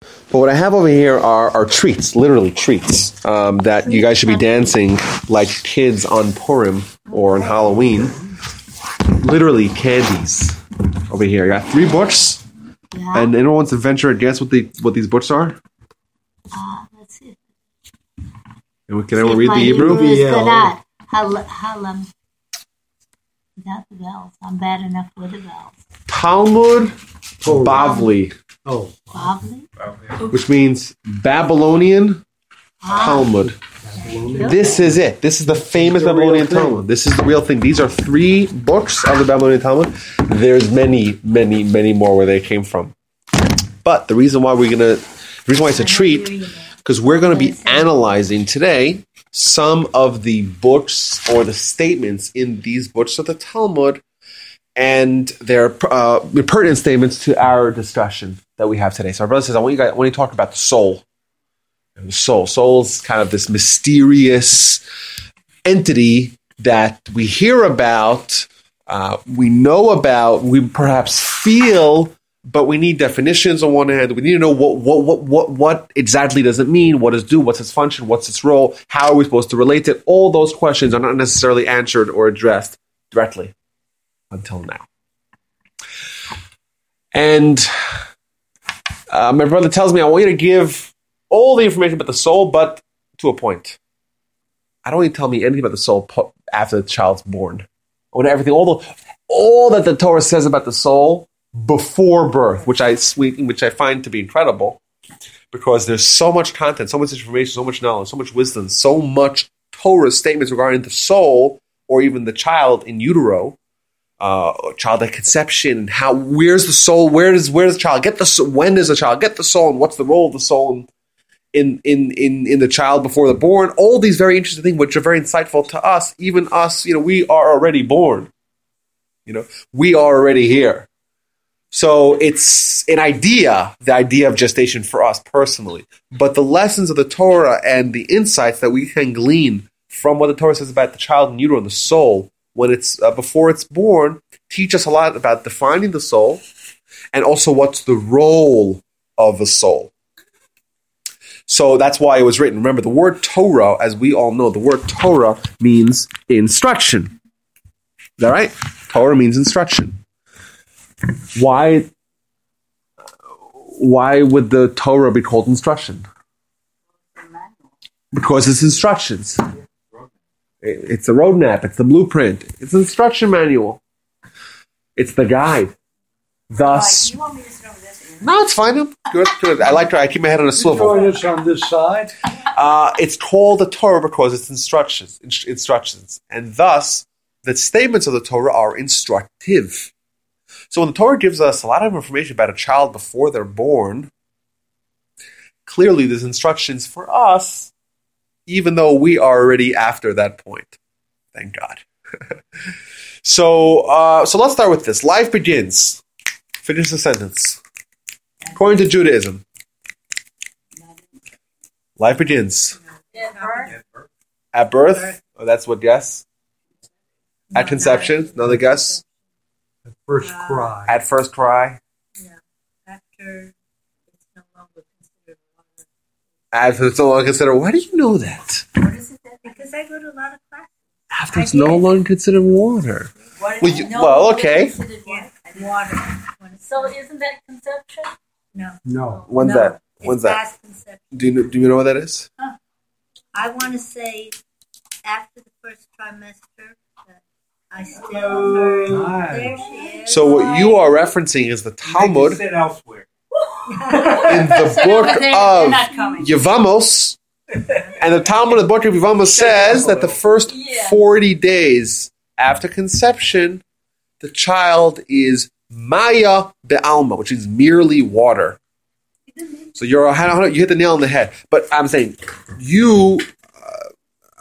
But what I have over here are, are treats, literally treats, um, that you guys should be dancing like kids on Purim or on Halloween. Literally candies over here. I got three books, Yeah. and anyone wants to venture a guess what the what these books are? uh, let's see. And Can everyone See read the my Hebrew? is Yeah. good at Hal- Halam. Without the vowels. I'm bad enough with the vowels. Talmud Bavli, Oh, which means Babylonian Talmud. This is it. This is the famous the Babylonian. Talmud. This is the real thing. These are three books of the Babylonian Talmud. There's many, many, many more where they came from. But the reason why we're gonna, the reason why it's a treat, because we're gonna be analyzing today some of the books or the statements in these books of the Talmud, and their uh, pertinent statements to our discussion that we have today. So our brother says, I want you guys, I want you to talk about the soul. The soul. Soul is kind of this mysterious entity that we hear about, uh, we know about, we perhaps feel, but we need definitions on one hand. We need to know what what what what, what exactly does it mean? What does it do? What's its function? What's its role? How are we supposed to relate to it? All those questions are not necessarily answered or addressed directly until now. And uh, my brother tells me, I want you to give all the information about the soul, but to a point. I don't want you to tell me anything about the soul po- after the child's born. I want everything, all the, all that the Torah says about the soul before birth, which I which I find to be incredible, because there's so much content, so much information, so much knowledge, so much wisdom, so much Torah statements regarding the soul or even the child in utero uh, child at conception how where's the soul where does where does the child get the when does the child get the soul and what's the role of the soul in in in in the child before they're born? All these very interesting things which are very insightful to us even us you know we are already born. You know we are already here. So it's an idea the idea of gestation for us personally. But the lessons of the torah and the insights that we can glean from what the torah says about the child in utero and the soul when it's uh, before it's born teach us a lot about defining the soul and also what's the role of the soul. So that's why it was written. Remember the word torah as we all know the word torah means instruction. Is that right? Torah means instruction. Why why would the torah be called instruction? Because it's instructions it's the roadmap. It's the blueprint. It's the instruction manual. It's the guide. Thus, You want me to start with this? no, it's fine. I'm good. Good. I like to. I keep my head on a swivel. join swivel. us on this side. Uh, it's called the Torah because it's instructions. Instructions, and thus the statements of the Torah are instructive. So when the Torah gives us a lot of information about a child before they're born, clearly there's instructions for us, even though we are already after that point. Thank God. so, uh, so let's start with this. Life begins. Finish the sentence. According to Judaism, life begins at birth. Oh, that's what guess. At conception, another guess. At First cry. At first cry. After it's no longer considered water. After it's no longer considered. Why do you know that? What is it that? Because I go to a lot of classes. After it's no longer considered water. What Well, you- no well, okay. considered Water. water. So isn't that conception? No. No. When's No, that? When's it's that? conception. Do you know, do you know what that is? I want to say after the first trimester, that I still oh, heard. Nice. There she is. So what you are referencing is the Talmud Sit elsewhere. In the So book they're- they're of not coming. Yevamos, and the Talmud in the book of Yevamos says that the first Yeah. forty days after conception, the child is Maya be'alma, which is merely water. So you're you hit the nail on the head. But I'm saying you, uh,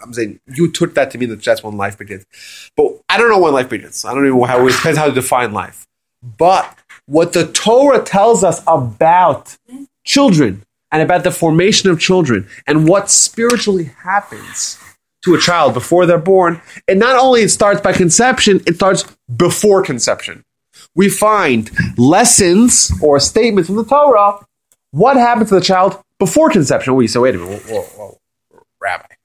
I'm saying you took that to mean that that's when life begins. But I don't know when life begins. I don't even know how it depends how to define life. But what the Torah tells us about children and about the formation of children and what spiritually happens to a child before they're born, and not only it starts by conception, it starts before conception. We find lessons or statements from the Torah What happened to the child before conception? Oh, we say, wait a minute, whoa, whoa, whoa, Rabbi.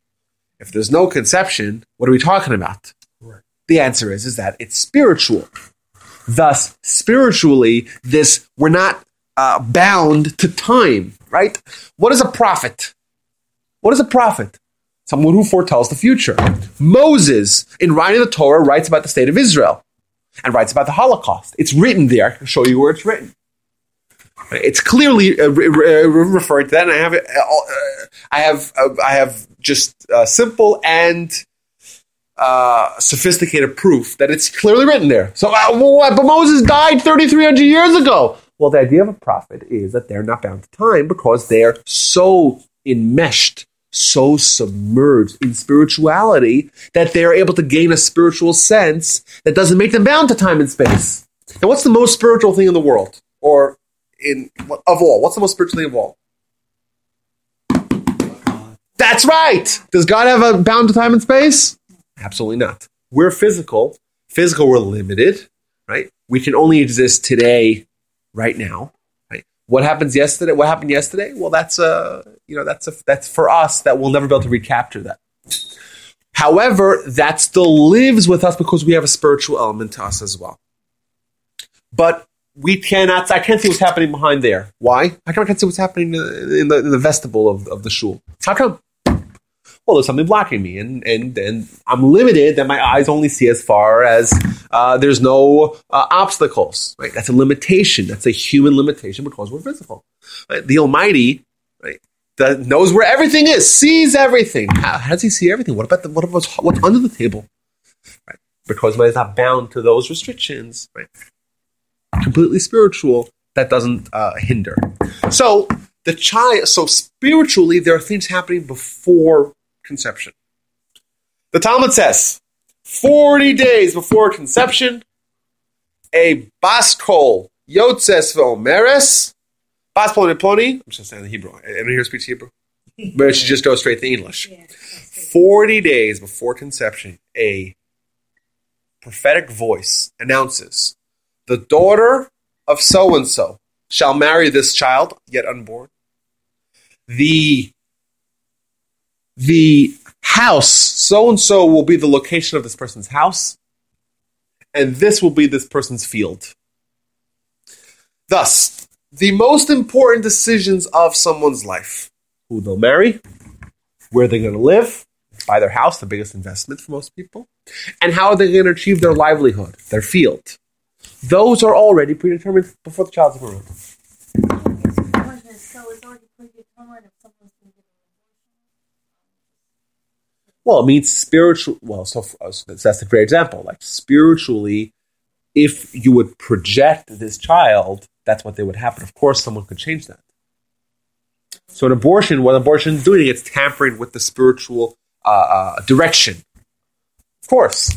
If there's no conception, what are we talking about? Correct. The answer is, is that it's spiritual. Thus, spiritually, this we're not uh, bound to time, right? What is a prophet? What is a prophet? Someone who foretells the future. Moses, in writing the Torah, writes about the state of Israel and writes about the Holocaust. It's written there. I can show you where it's written. It's clearly uh, re- re- referring to that, and I have, uh, uh, I have, uh, I have just uh, simple and uh, sophisticated proof that it's clearly written there. So, uh, what? But Moses died 3,300 years ago. Well, the idea of a prophet is that they're not bound to time because they're so enmeshed, so submerged in spirituality that they're able to gain a spiritual sense that doesn't make them bound to time and space. And what's the most spiritual thing in the world, or in of all? What's the most spiritual thing of all? That's right. Does God have a bound to time and space? Absolutely not. We're physical. Physical, we're limited, right? We can only exist today, right now. Right? What happens yesterday? What happened yesterday? Well, that's a you know that's a that's for us that we'll never be able to recapture that. However, that still lives with us because we have a spiritual element to us as well. But we cannot. I can't see what's happening behind there. Why? I can't see what's happening in the, in the vestibule of, of the shul. How come? Well, there's something blocking me, and and and I'm limited. That my eyes only see as far as uh, there's no uh, obstacles. Right? That's a limitation. That's a human limitation because we're physical. Right? The Almighty, right, that knows where everything is, sees everything. How, how does He see everything? What about the, what about what's under the table? Right? Because man is not bound to those restrictions. Right? Completely spiritual. That doesn't uh, hinder. So the child. So spiritually, there are things happening before conception. The Talmud says, 40 days before conception, a baskol yotzes ve'omeres, baskol neponi, I'm just saying the Hebrew, anyone here speaks Hebrew? But she just goes straight to English. Yeah, that's it. 40 days before conception, a prophetic voice announces, the daughter of so and so shall marry this child, yet unborn. The the house, so and so will be the location of this person's house, and this will be this person's field. Thus, the most important decisions of someone's life who they'll marry, where they're going to live, buy their house, the biggest investment for most people, and how they're going to achieve their livelihood, their field. Those are already predetermined before the child's born. So it's already predetermined if someone's going to get an Well, it means spiritual. Well, so, so that's a great example. Like spiritually, if you would project this child, that's what they would happen. Of course, someone could change that. So an abortion, what abortion is doing, it's tampering with the spiritual uh, uh, direction. Of course,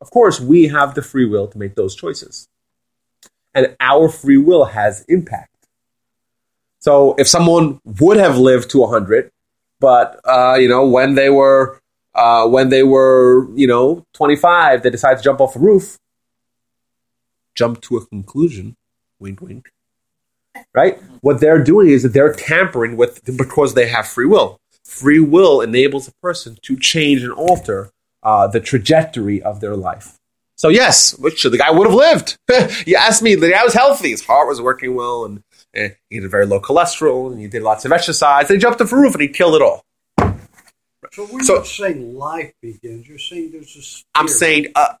of course, we have the free will to make those choices, and our free will has impact. So if someone would have lived to hundred, but uh, you know when they were uh, when they were you know 25 they decided to jump off a roof. Jump to a conclusion. Wink wink. Right? What they're doing is that they're tampering with because they have free will. Free will enables a person to change and alter uh, the trajectory of their life. So yes which the guy would have lived. You asked me the guy was healthy. His heart was working well and eh, he had very low cholesterol and he did lots of exercise he jumped off a roof and he killed it all So we're So- not saying life begins. You're saying there's a spirit. I'm saying, uh,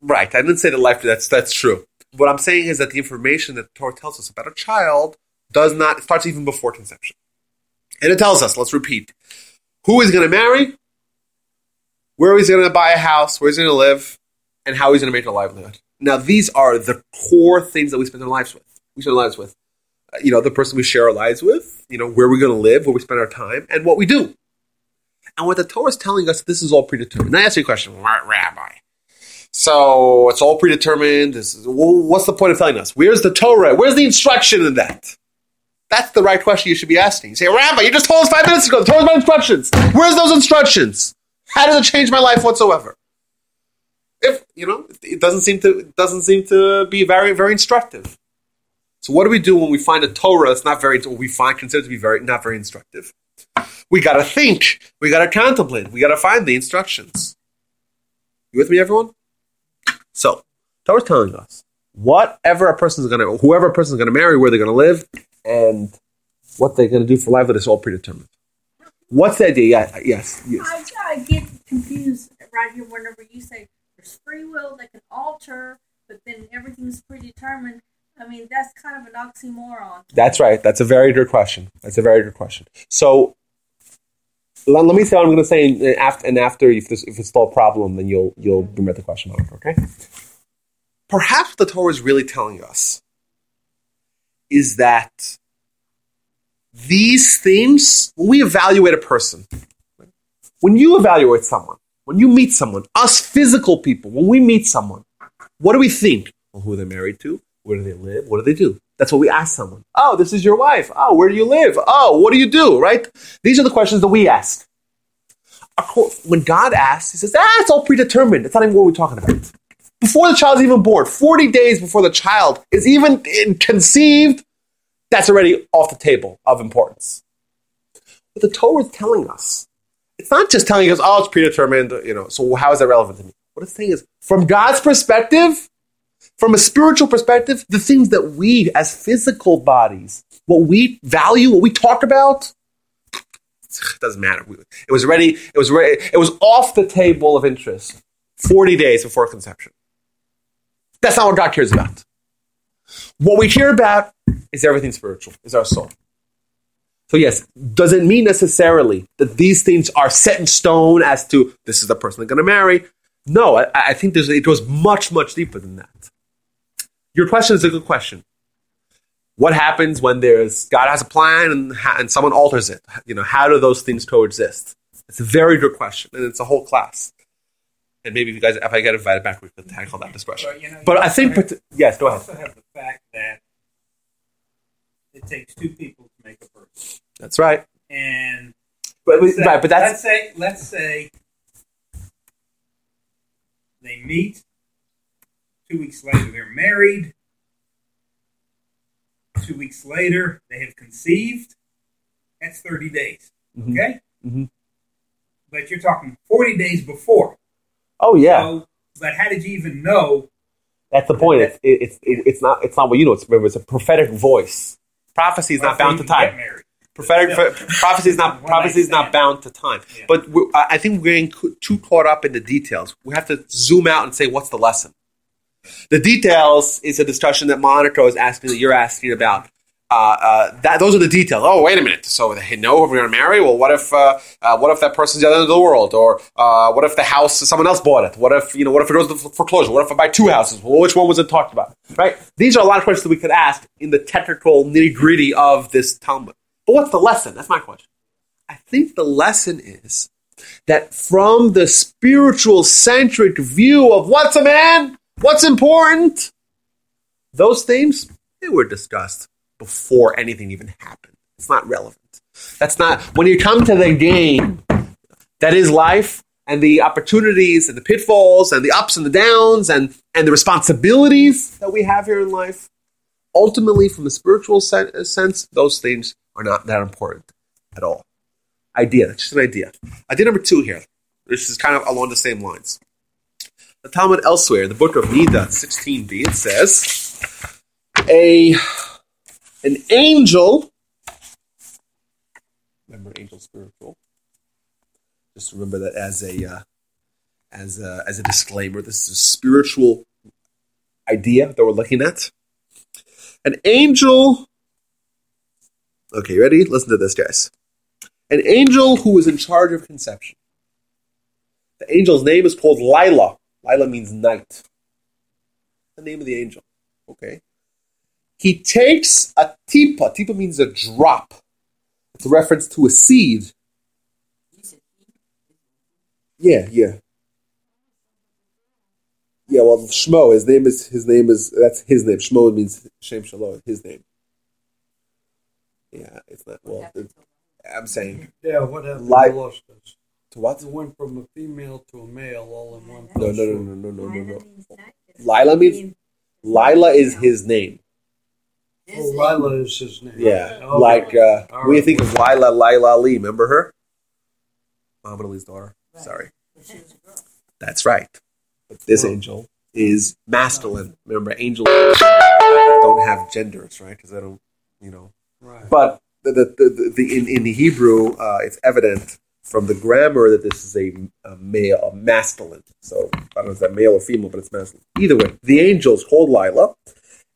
right. I didn't say the life. That's that's true. What I'm saying is that the information that the Torah tells us about a child does not it starts even before conception, and it tells us. Let's repeat: who he's going to marry, where he's going to buy a house, where he's going to live, and how he's going to make a livelihood. Now, these are the core things that we spend our lives with. We spend our lives with. Uh, you know, the person we share our lives with. You know, where we're going to live, where we spend our time, and what we do. And what the Torah is telling us, this is all predetermined. Now, I ask you a question, Rabbi. So it's all predetermined. Is, what's the point of telling us? Where's the Torah? Where's the instruction in that? That's the right question you should be asking. You say, Rabbi, you just told us five minutes ago. The Torah's my instructions. Where's those instructions? How does it change my life whatsoever? If you know, it doesn't seem to it doesn't seem to be very very instructive. So what do we do when we find a Torah that's not very, we find considered to be very, not very instructive? We got to think. We got to contemplate. We got to find the instructions. You with me, everyone? So, Torah's telling us whatever a person's going to, whoever a person's going to marry, where they're going to live, and what they're going to do for life, that is all predetermined. What's the idea? Yeah, yes, yes. I, I get confused right here whenever you say there's free will, that can alter, but then everything's predetermined. I mean, that's kind of an oxymoron. That's right. That's a very good question. That's a very good question. So, let, let me say what I'm going to say, and after, and after if, this, if it's still a problem, then you'll you'll bring back the question over. Okay. Perhaps the Torah is really telling us is that these things, when we evaluate a person, when you evaluate someone, when you meet someone, us physical people, when we meet someone, what do we think? Well, who they're married to? Where do they live? What do they do? That's what we ask someone. Oh, this is your wife. Oh, where do you live? Oh, what do you do? Right? These are the questions that we ask. When God asks, He says, ah, it's all predetermined. It's not even what we're talking about. Before the child's even born, 40 days before the child is even conceived, that's already off the table of importance. But the Torah is telling us, it's not just telling us, oh, it's predetermined, you know, so how is that relevant to me? What it's saying is, from God's perspective, from a spiritual perspective, the things that we as physical bodies, what we value, what we talk about, it doesn't matter. It was already, it was already, it was off the table of interest 40 days before conception. That's not what God cares about. What we care about is everything spiritual, is our soul. So yes, does it mean necessarily that these things are set in stone as to this is the person they're going to marry? No, I, I think it goes much, much deeper than that. Your question is a good question. What happens when there's God has a plan and, and someone alters it? You know, how do those things coexist? It's a very good question, and it's a whole class. And maybe if you guys, if I get invited back, we could tackle that discussion. But, you know, but I think, have- yes, go ahead. also have the fact that it takes two people to make a person, That's right. and But, let's say- right, but that's let's say let's say they meet. Two weeks later, they're married. Two weeks later, they have conceived. That's thirty days. Mhm. Okay, Mhm. but you're talking forty days before. oh yeah, So, but how did you even know? that's the point. It's it's it's not it's not what you know. It's remember it's a prophetic voice. Prophecy is not bound to time. prophetic Still. prophecy is not prophecy is not bound to time Yeah. but I I think we're getting too caught up in the details we have to zoom out and say what's the lesson the details is a discussion that Monica is asking that you're asking about uh, uh, that those are the details. Oh, wait a minute. So they know who we're going to marry. Well, what if uh, uh, what if that person's the other end of the world, or uh, what if the house someone else bought it? What if you know? What if it goes to foreclosure? What if I buy two houses? Well, which one was it talked about? Right. These are a lot of questions that we could ask in the technical nitty gritty of this Talmud. But what's the lesson? That's my question. I think the lesson is that from the spiritual centric view of what's a man, what's important, those things they were discussed before anything even happened. It's not relevant. That's not when you come to the game that is life and the opportunities and the pitfalls and the ups and the downs and and the responsibilities that we have here in life. Ultimately, from the spiritual uh, sense, those things are not that important at all. Idea. That's just an idea. Idea number two here. This is kind of along the same lines. The Talmud elsewhere, the book of Nida, 16b, it says, a an angel. Remember, angel spiritual. Just remember that as a uh, as a, as a disclaimer. This is a spiritual idea that we're looking at. An angel. Okay, ready? Listen to this, guys. An angel who is in charge of conception. The angel's name is called Lila. Lila means night. The name of the angel. Okay. He takes a tipa. Tipa means a drop. It's a reference to a seed. Yeah, yeah. Yeah, well, Shmo, his name is his name is that's his name. Shmo means Shem Shalom, his name. Yeah, it's not well. It, I'm saying Yeah, what happened? Like- you lost us. To what? You went from a female to a male all in one. No, no, no, no, no, no, no, no. Lila means Lila is his name. Oh, Lila is his name. Yeah, Oh, like uh, All when you think of Lila, Lila Lee. remember her? Muhammad Ali's daughter. Sorry, that's right. But this angel is masculine. Remember, angels don't have genders, right? Because they don't, you know. Right. But the, the, the, the in, in the Hebrew, uh, it's evident from the grammar that this is a, a male, a masculine. So I don't know if that male or female, but it's masculine. Either way, the angels hold Lila,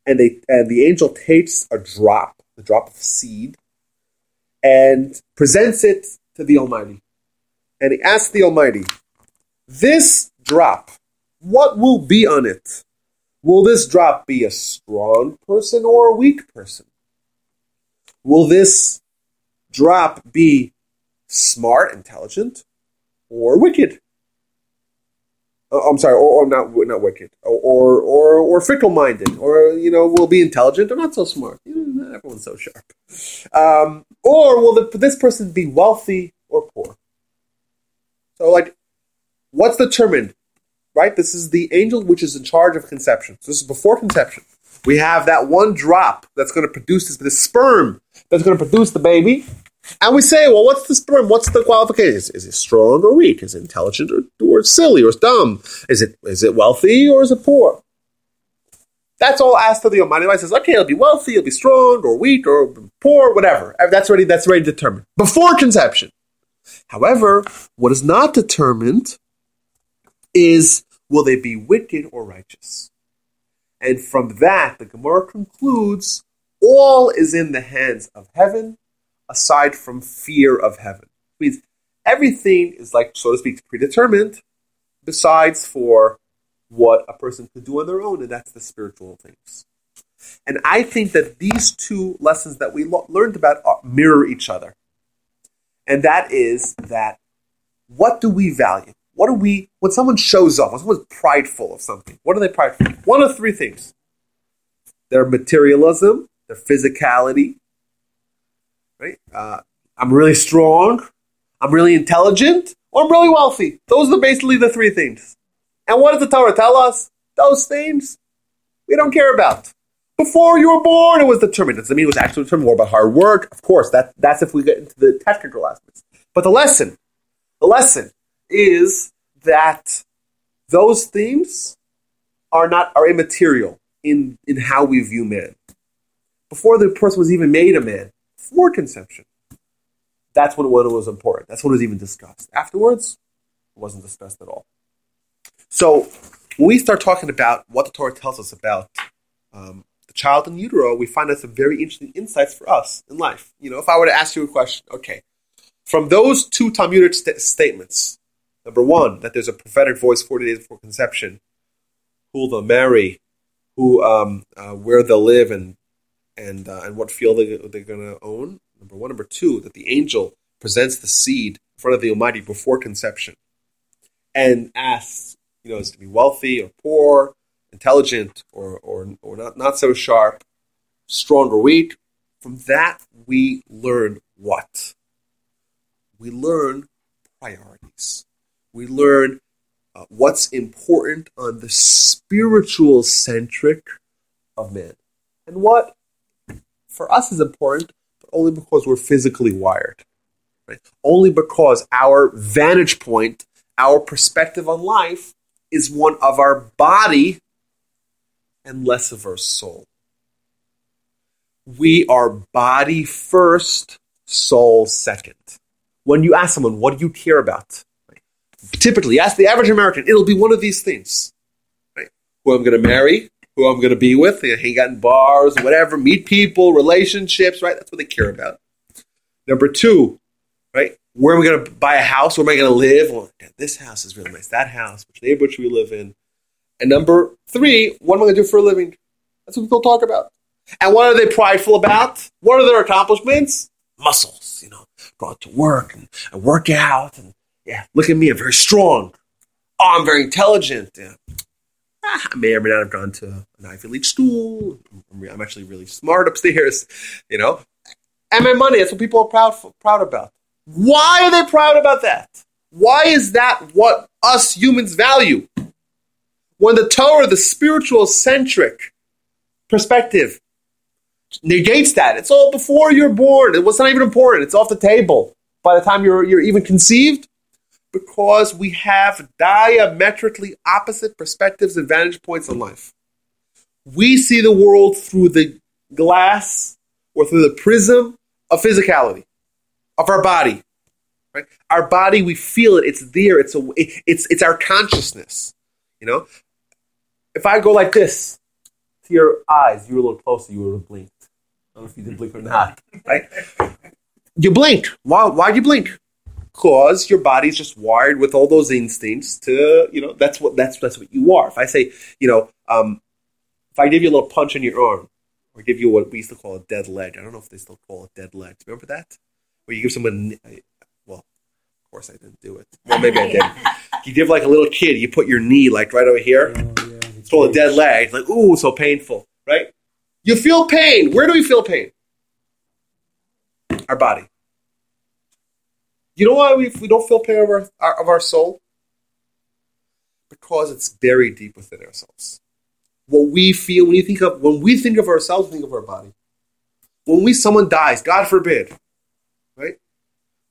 and they and the angel takes a drop, a drop of seed, and presents it to the Almighty, and he asks the Almighty, "This drop, what will be on it? Will this drop be a strong person or a weak person?" Will this drop be smart, intelligent, or wicked? Oh, I'm sorry, or, or not not wicked, or or or fickle minded, or you know, will be intelligent or not so smart. You know, not everyone's so sharp. Um, or will the, this person be wealthy or poor? So, like, what's determined? Right, this is the angel which is in charge of conception. So this is before conception. We have that one drop that's going to produce this, this sperm that's going to produce the baby. And we say, well, what's the sperm? What's the qualifications? Is it strong or weak? Is it intelligent or, or silly or dumb? Is it is it wealthy or is it poor? That's all asked of the Almighty. God says, okay, it'll be wealthy, it'll be strong or weak or poor, whatever. That's already that's already determined before conception. However, what is not determined is will they be wicked or righteous? And from that, the Gemara concludes all is in the hands of heaven, aside from fear of heaven. Means everything is like, so to speak, predetermined, besides for what a person could do on their own, and that's the spiritual things. And I think that these two lessons that we lo- learned about are, mirror each other. And that is that what do we value? What do we, when someone shows off, when someone's prideful of something, what are they prideful? of? One of three things their materialism, their physicality, right? Uh, I'm really strong, I'm really intelligent, or I'm really wealthy. Those are basically the three things. And what does the Torah tell us? Those things we don't care about. Before you were born, it was determined. Does it mean it was actually determined more about hard work? Of course, that, that's if we get into the technical aspects. But the lesson, the lesson is that those things are not are immaterial in, in how we view man. Before the person was even made a man, before conception, that's when, it was important. That's when it was even discussed. Afterwards, it wasn't discussed at all. So when we start talking about what the Torah tells us about um, the child in utero, we find out some very interesting insights for us in life. You know, if I were to ask you a question, okay, from those two Talmudic st- statements, number one, that there's a prophetic voice 40 days before conception, who they'll marry, who, um, uh, where they'll live, and and uh, and what field they, they're going to own. Number one, number two, that the angel presents the seed in front of the Almighty before conception, and asks, you know, is it to be wealthy or poor, intelligent or or or not not so sharp, strong or weak. From that, we learn what we learn priorities. We learn uh, what's important on the spiritual centric of man, and what for us is important, but only because we're physically wired. Right? Only because our vantage point, our perspective on life, is one of our body and less of our soul. We are body first, soul second. When you ask someone, what do you care about? Typically, ask the average American, it'll be one of these things. Right? Who I'm going to marry, who I'm going to be with, hang out in bars, whatever, meet people, relationships, right? That's what they care about. Number two, right? Where am I going to buy a house? Where am I going to live? Well, this house is really nice. That house, which neighborhood should we live in? And number three, what am I going to do for a living? That's what people talk about. And what are they prideful about? What are their accomplishments? Muscles, you know, go out to work and, and work out. And yeah, look at me, I'm very strong. Oh, I'm very intelligent. Yeah. I may or may not have gone to an Ivy League school. I'm, actually really smart upstairs, you know. And my money, that's what people are proud, proud about. Why are they proud about that? Why is that what us humans value? When the Torah, the spiritual centric perspective, negates that. It's all before you're born. It was not even important. It's off the table by the time you're you're even conceived, because we have diametrically opposite perspectives and vantage points on life. We see the world through the glass or through the prism of physicality, of our body. Right? Our body, we feel it. It's there. It's a. it- It's it's our consciousness. You know, if I go like this to your eyes, you were a little closer. You would have blinked. I don't know if you did blink or not. Right? You blink. Why? Why'd you blink? Because your body's just wired with all those instincts to, you know, that's what that's that's what you are. If I say, you know, um, if I give you a little punch in your arm, or give you what we used to call a dead leg, I don't know if they still call it dead leg. Remember that? Where you give someone, well, of course I didn't do it. Well, maybe I did. You give like a little kid, you put your knee like right over here. Oh, yeah, It's called a dead leg. It's like, ooh, so painful, right? You feel pain. Where do we feel pain? Our body. You know why we, we don't feel pain of our, our, of our soul? Because it's buried deep within ourselves. What we feel when you think of when we think of ourselves, think of our body. When we someone dies, God forbid, right?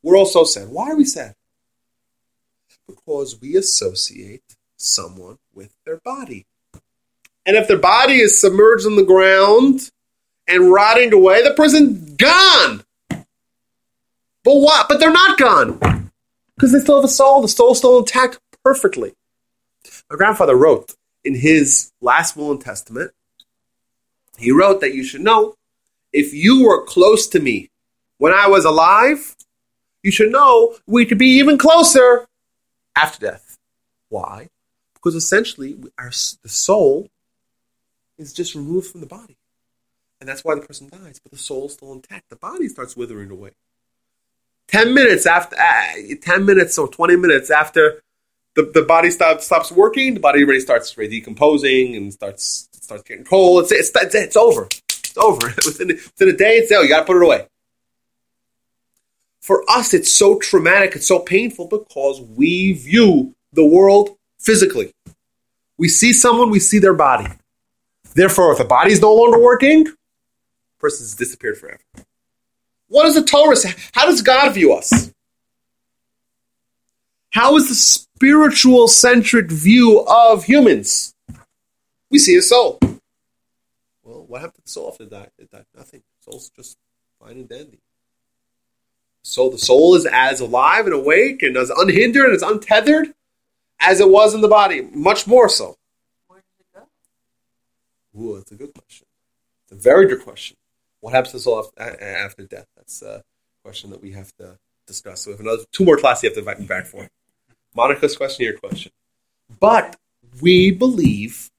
We're all so sad. Why are we sad? Because we associate someone with their body. And if their body is submerged in the ground and rotting away, the person's gone. But what? But they're not gone. Because they still have a soul. The soul's still intact perfectly. My grandfather wrote in his last will and testament, he wrote that you should know if you were close to me when I was alive, you should know we could be even closer after death. Why? Because essentially, our, the soul is just removed from the body. And that's why the person dies, but the soul's still intact. The body starts withering away. 10 minutes after, uh, 10 minutes or 20 minutes after the, the body stops, stops working, the body already starts decomposing and starts starts getting cold. It's, it's, it's, it's over. It's over. within, within a day, it's there. You got to put it away. For us, it's so traumatic, it's so painful because we view the world physically. We see someone, we see their body. Therefore, if the body is no longer working, person's disappeared forever. What does the Torah say? How does God view us? How is the spiritual centric view of humans? We see a soul. Well, what happened to the soul after that? died? It died. Nothing. Soul's just fine and dandy. So the soul is as alive and awake and as unhindered and as untethered as it was in the body, much more so. Where did it go? Ooh, that's a good question. It's a very good question. What happens to the soul after, death? That's a question that we have to discuss. So we have another two more classes you have to invite me back for. Monica's question, your question. But we believe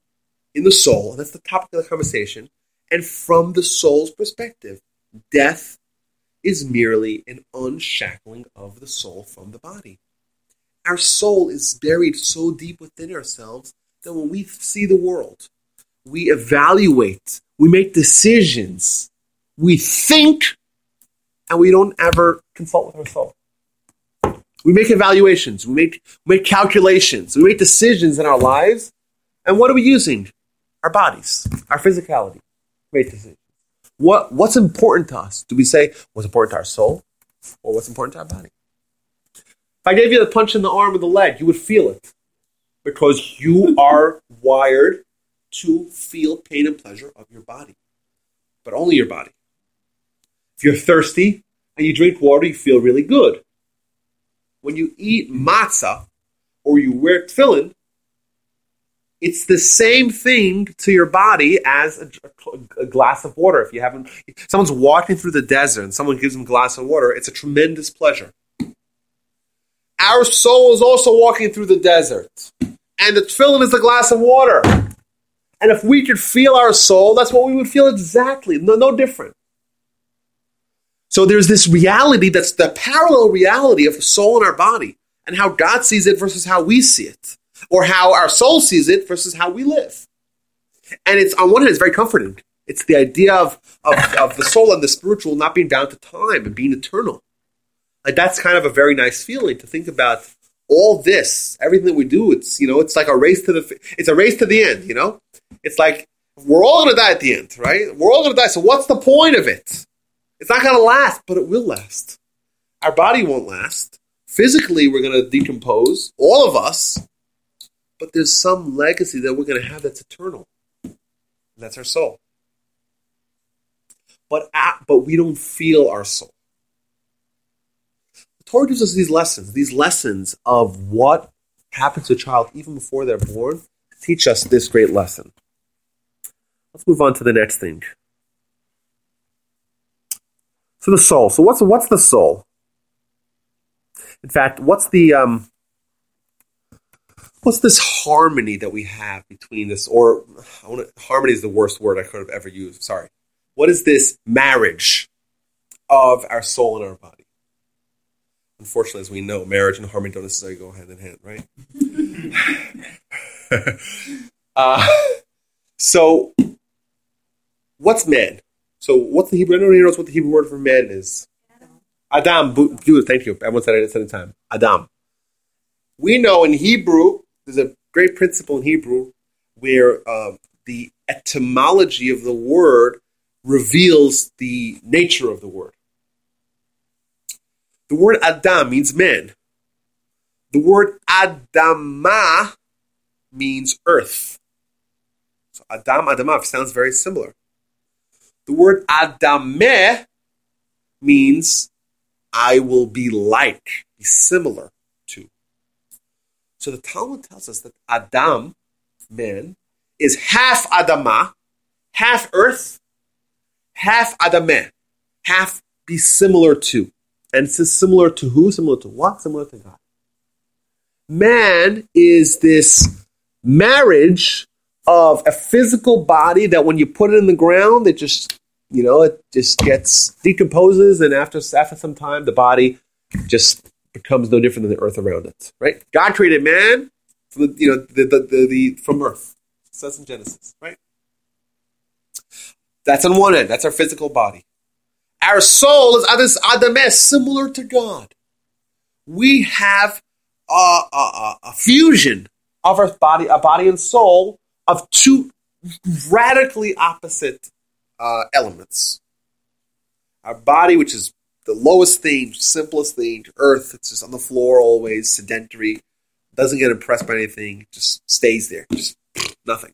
in the soul, and that's the topic of the conversation. And from the soul's perspective, death is merely an unshackling of the soul from the body. Our soul is buried so deep within ourselves that when we see the world, we evaluate, we make decisions, we think, and we don't ever consult with our soul. We make evaluations, we make, we make calculations, we make decisions in our lives, and what are we using? Our bodies, our physicality. Make decisions. What, what's important to us? Do we say what's important to our soul or what's important to our body? If I gave you the punch in the arm or the leg, you would feel it because you are wired to feel pain and pleasure of your body, but only your body. If you're thirsty and you drink water, you feel really good. When you eat matzah or you wear tefillin, it's the same thing to your body as a, a, glass of water. If you haven't, someone's walking through the desert and someone gives them a glass of water, it's a tremendous pleasure. Our soul is also walking through the desert, and the tefillin is the glass of water. And if we could feel our soul, that's what we would feel exactly, no, no different. So there's this reality that's the parallel reality of the soul in our body and how God sees it versus how we see it, or how our soul sees it versus how we live. And it's on one hand, it's very comforting. It's the idea of, of, of the soul and the spiritual not being bound to time and being eternal. Like that's kind of a very nice feeling to think about all this, everything that we do. It's you know, it's like a race to the it's a race to the end. You know, it's like We're all to die at the end, right? We're all to die. So what's the point of it? It's not going to last, but it will last. Our body won't last. Physically, we're going to decompose, all of us, but there's some legacy that we're going to have that's eternal. And that's our soul. But, at, but we don't feel our soul. The Torah gives us these lessons, these lessons of what happens to a child even before they're born, teach us this great lesson. Let's move on to the next thing. So the soul. So what's what's the soul? In fact, what's the um, what's this harmony that we have between this? Or to, harmony is the worst word I could have ever used. Sorry. What is this marriage of our soul and our body? Unfortunately, as we know, marriage and harmony don't necessarily go hand in hand, right? uh, so, what's man? So, what's the Hebrew? Anyone here knows what the Hebrew word for man is? Adam. Bu- Thank you. Everyone said it at the same time. Adam. We know in Hebrew, there's a great principle in Hebrew where um, the etymology of the word reveals the nature of the word. The word Adam means man. The word Adama means earth. So Adam, Adama sounds very similar. The word Adameh means I will be like, be similar to. So the Talmud tells us that Adam, man, is half Adama, half earth, half Adameh, half be similar to. And says similar to who? Similar to what? Similar to God. Man is this marriage of a physical body that when you put it in the ground, it just, you know, it just gets decomposes, and after after some time, the body just becomes no different than the earth around it. Right? God created man from the, you know, the the, the, the from earth. It says in Genesis, right? That's on one end. That's our physical body. Our soul is this Adameh, similar to God. We have a, a, a fusion of our body, a body and soul of two radically opposite uh, elements. Our body, which is the lowest thing, simplest thing, earth, it's just on the floor always, sedentary, doesn't get impressed by anything, just stays there, just nothing.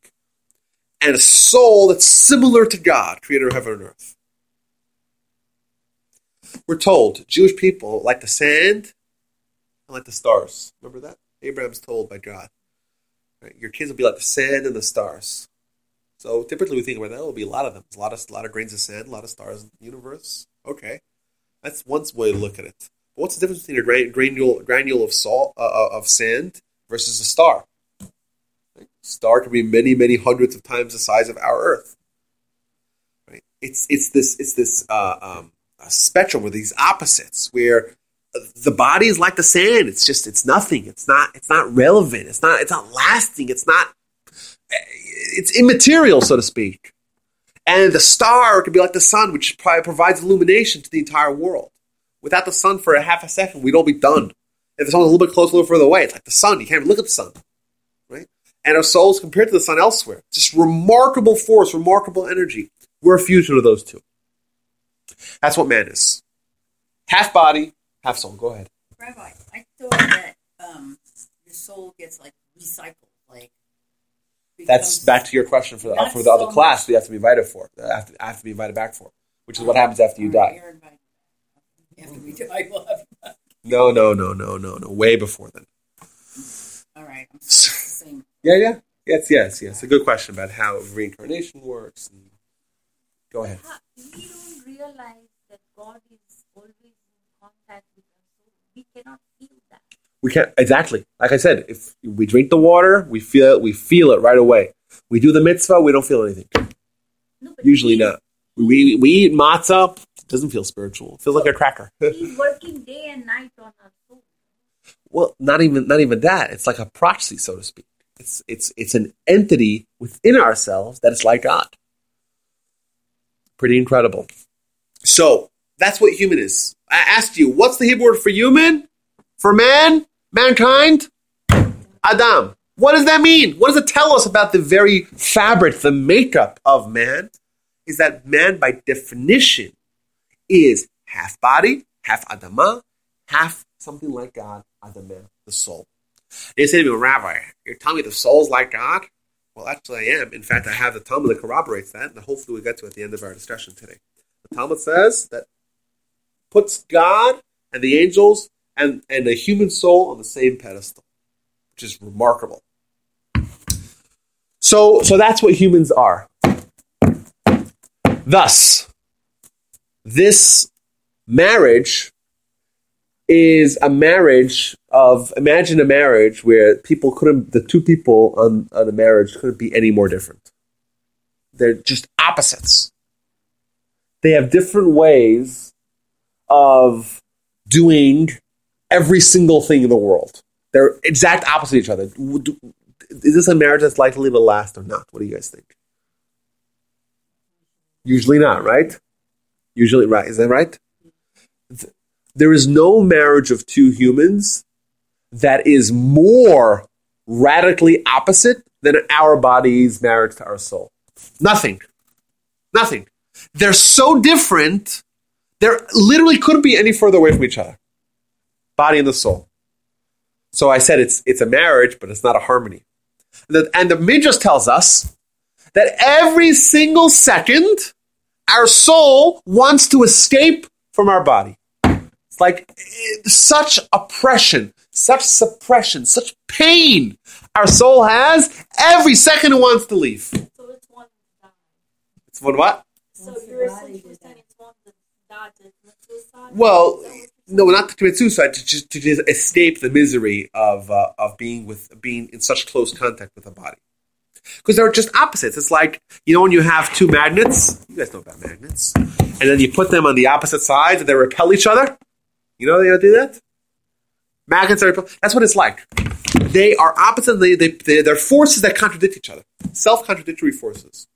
And a soul that's similar to God, creator of heaven and earth. We're told Jewish people like the sand and like the stars. Remember that? Abraham's told by God. Right? Your kids will be like the sand and the stars. So typically we think about that. Will be a lot of them. A lot of a lot of grains of sand, a lot of stars in the universe. Okay, that's one way to look at it. But what's the difference between a gra- granule granule of salt uh, of sand versus a star? Right? Star can be many many hundreds of times the size of our Earth. Right? It's it's this it's this uh, um, spectrum with these opposites where the body is like the sand. It's just it's nothing. It's not it's not relevant. It's not it's not lasting. It's not it's immaterial, so to speak. And the star could be like the sun, which probably provides illumination to the entire world. Without the sun for a half a second, we'd all be done. If the sun's a little bit closer, a little further away, it's like the sun. You can't even look at the sun, right? And our souls compared to the sun elsewhere, just remarkable force, remarkable energy. We're a fusion of those two. That's what man is. Half body, half soul. Go ahead. Rabbi, I thought that um, your soul gets like recycled, That's back to your question for the, Not for the other so class much. that you have to be invited for. that I have to, I have to be invited back for, which is what happens after you die. you're. After we die, we'll have. No, no, no, no, no, no. Way before then. All right, I'm it's. Yeah, yeah. Yes, yes, yes. A good question about how reincarnation works. And... Go ahead. We don't realize that God is always in contact with us. We cannot feel that. We can't exactly. Like I said, if we drink the water, we feel it. We feel it right away. We do the mitzvah, we don't feel anything. No, Usually not. We we eat matzah. It doesn't feel spiritual. It feels like a cracker. He's working day and night on our soul. well, not even not even that. It's like a proxy, so to speak. It's it's it's an entity within ourselves that is like God. Pretty incredible. So that's what human is. I asked you, what's the Hebrew word for human? For man? Mankind? Adam. What does that mean? What does it tell us about the very fabric, the makeup of man? Is that man, by definition, is half body, half Adamah, half something like God, Adamah, the soul. They say to me, Rabbi, you're telling me the soul's like God? Well, actually, I am. In fact, I have the Talmud that corroborates that, and hopefully we'll get to it at the end of our discussion today. The Talmud says that puts God and the angels and, and the human soul on the same pedestal, which is remarkable. So, so that's what humans are. Thus, this marriage is a marriage of imagine a marriage where people couldn't the two people on, on a marriage couldn't be any more different they're just opposites they have different ways of doing every single thing in the world they're exact opposite each other is this a marriage that's likely to last or not what do you guys think usually not right usually right is that right there is no marriage of two humans that is more radically opposite than our body's marriage to our soul. Nothing. Nothing. They're so different, they literally couldn't be any further away from each other. Body and the soul. So I said it's it's a marriage, but it's not a harmony. The- And the Midrash tells us that every single second, our soul wants to escape from our body. It's like eh, such oppression, such suppression, such pain our soul has. Every second it wants to leave. So it's one. It's what? What? So you're essentially saying it's one to die to? Well, No, not to commit suicide, to just, to just escape the misery of uh, of being with being in such close contact with a body. Because they're just opposites. It's like you know when you have two magnets. You guys know about magnets, and then you put them on the opposite sides, and they repel each other. You know how they do that. Magnets are that's what it's like. They are opposite. They, they they're forces that contradict each other, self contradictory forces.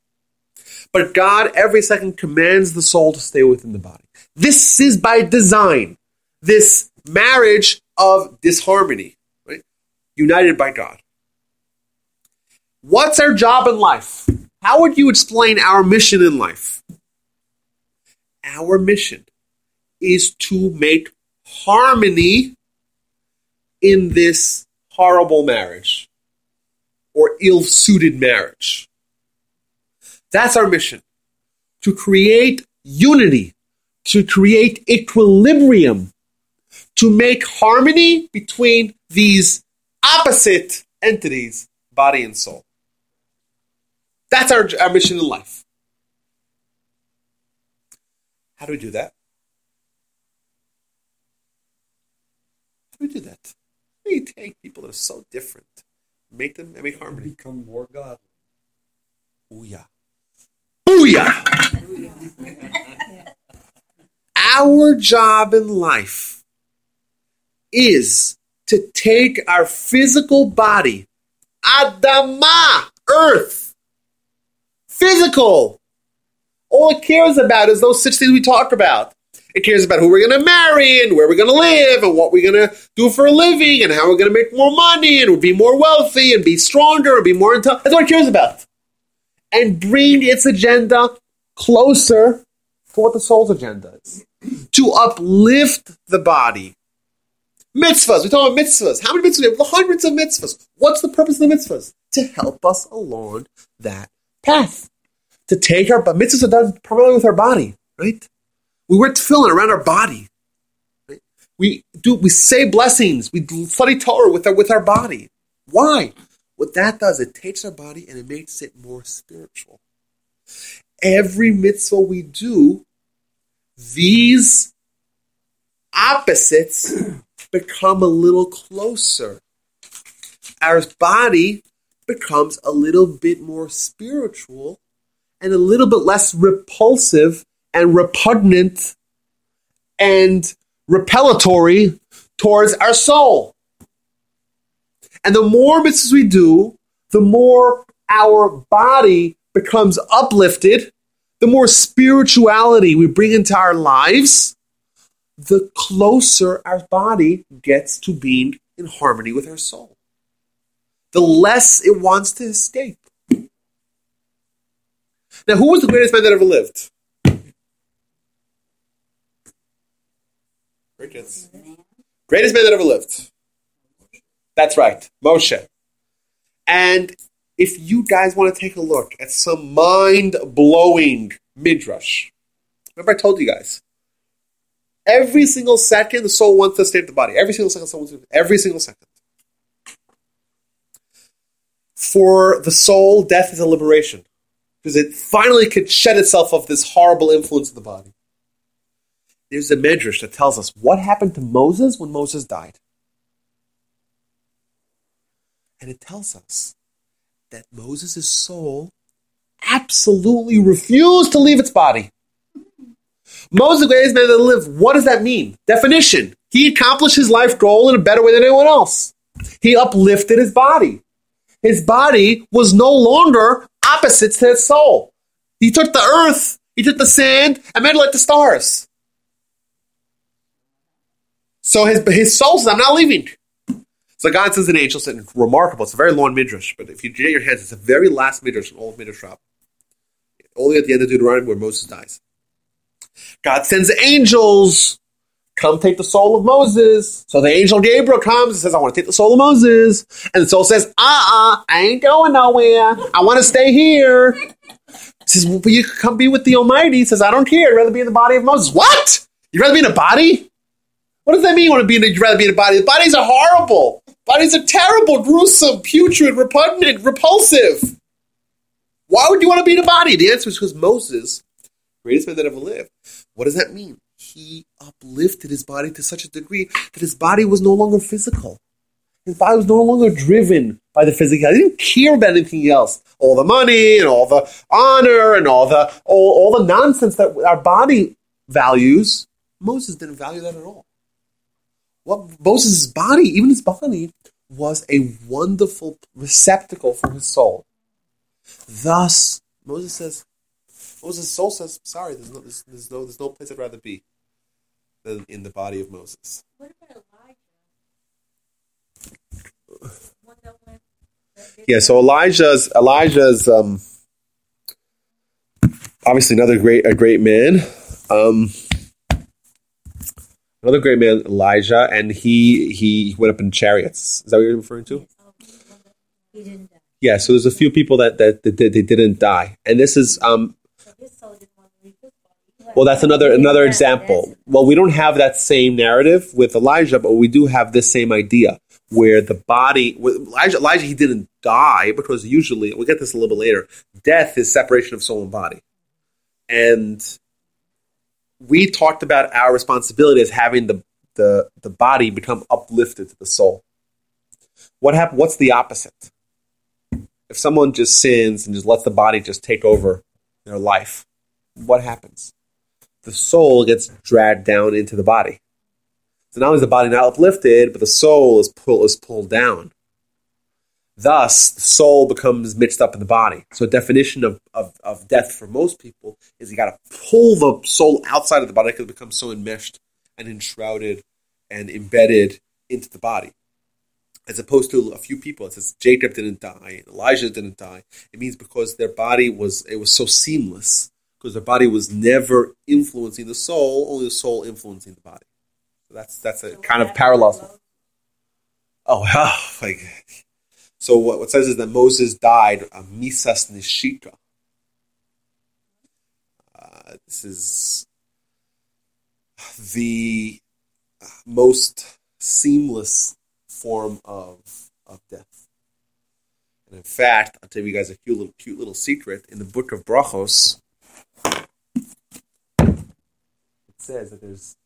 But God every second commands the soul to stay within the body. This is by design. This marriage of disharmony, right? United by God. What's our job in life? How would you explain our mission in life? Our mission is to make harmony in this horrible marriage or ill suited marriage. That's our mission to create unity, to create equilibrium, to make harmony between these opposite entities, body and soul. That's our, our mission in life. How do we do that? How do we do that? We take people that are so different, make them and make harmony? Become more godly. Booyah. Booyah! Our job in life is to take our physical body, Adama, earth, physical. All it cares about is those six things we talk about. It cares about who we're going to marry and where we're going to live and what we're going to do for a living and how we're going to make more money and be more wealthy and be stronger and be more intelligent. That's what it cares about and bring its agenda closer to what the soul's agenda is. To uplift the body. Mitzvahs. We talk about mitzvahs. How many mitzvahs? We have hundreds of mitzvahs. What's the purpose of the mitzvahs? To help us along that path. To take our mitzvahs are done primarily with our body, right? We wear tefillin around our body. Right? We do we say blessings. We study Torah with our with our body. Why? What that does, it takes our body and it makes it more spiritual. Every mitzvah we do, these opposites become a little closer. Our body becomes a little bit more spiritual and a little bit less repulsive and repugnant and repellatory towards our soul. And the more mitzvahs we do, the more our body becomes uplifted, the more spirituality we bring into our lives, the closer our body gets to being in harmony with our soul. the less it wants to escape. Now, who was the greatest man that ever lived? Crickets. Greatest man that ever lived. That's right, Moshe. And if you guys want to take a look at some mind blowing midrash, remember I told you guys, every single second the soul wants to escape the body. Every single second, soul wants to, every single second. For the soul, death is a liberation because it finally could shed itself of this horrible influence of the body. There's a midrash that tells us what happened to Moses when Moses died. And it tells us that Moses' soul absolutely refused to leave its body. Moses, the greatest man that lived, what does that mean? Definition. He accomplished his life goal in a better way than anyone else. He uplifted his body. His body was no longer opposite to his soul. He took the earth, he took the sand, and made it like the stars. So his, his soul says, I'm not leaving. So God says an angel, said, remarkable. It's a very long midrash, but if you get your hands, it's the very last midrash in all of Midrash. Only at the end of Deuteronomy where Moses dies. God sends angels, come take the soul of Moses. So the angel Gabriel comes and says, I want to take the soul of Moses. And the soul says, uh-uh, I ain't going nowhere. I want to stay here. He says, well, you come be with the Almighty. He says, I don't care. I'd rather be in the body of Moses. What? You'd rather be in a body? What does that mean? You want to be in? A, you'd rather be in a body? The bodies are horrible. Bodies are terrible, gruesome, putrid, repugnant, repulsive. Why would you want to be in a body? The answer is because Moses, greatest man that ever lived. What does that mean? He uplifted his body to such a degree that his body was no longer physical. His body was no longer driven by the physical. He didn't care about anything else. All the money and all the honor and all the all, all the nonsense that our body values. Moses didn't value that at all. What Moses' body, even his body, was a wonderful receptacle for his soul. Thus, Moses says, Moses' soul says, "Sorry, there's no, there's, there's no, there's no place I'd rather be than in the body of Moses." What about Elijah? One that went- that did Yeah, so Elijah's Elijah's um, obviously another great a great man. Um, another great man, Elijah, and he he went up in chariots. Is that what you're referring to? He didn't. Yeah. So there's a few people that that, that, that they didn't die, and this is um, So his soul didn't want to leave his body. Well, that's another another example. Well, we don't have that same narrative with Elijah, but we do have this same idea where the body with Elijah, Elijah he didn't die because usually we'll get this a little bit later. Death is separation of soul and body, and we talked about our responsibility as having the the the body become uplifted to the soul. What happened? What's the opposite? If someone just sins and just lets the body just take over their life, what happens? The soul gets dragged down into the body. So not only is the body not uplifted, but the soul is pull, is pulled down. Thus, the soul becomes mixed up in the body. So, definition of, of, of death for most people is you got to pull the soul outside of the body because it becomes so enmeshed and enshrouded and embedded into the body. As opposed to a few people, it says Jacob didn't die, Elijah didn't die. It means because their body was it was so seamless because the body was never influencing the soul, only the soul influencing the body. So that's that's a kind of parallel. Oh, like so. What, what says is that Moses died a misas nishika. Uh, this is the most seamless form of of death. And in fact, I'll tell you guys a cute little, cute little secret. In the book of Brachos, it says that there's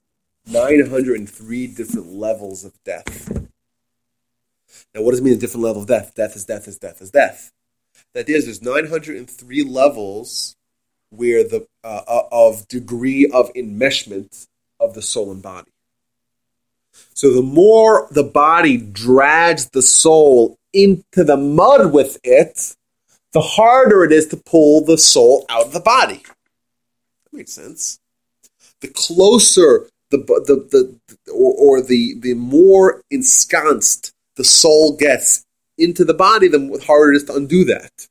903 different levels of death. Now, what does it mean a different level of death? Death is death is death is death. That is, there's 903 levels where the uh, uh, of degree of enmeshment of the soul and body. So the more the body drags the soul into the mud with it, the harder it is to pull the soul out of the body. That makes sense. The closer the the the or, or the the more ensconced the soul gets into the body, the harder it is to undo that.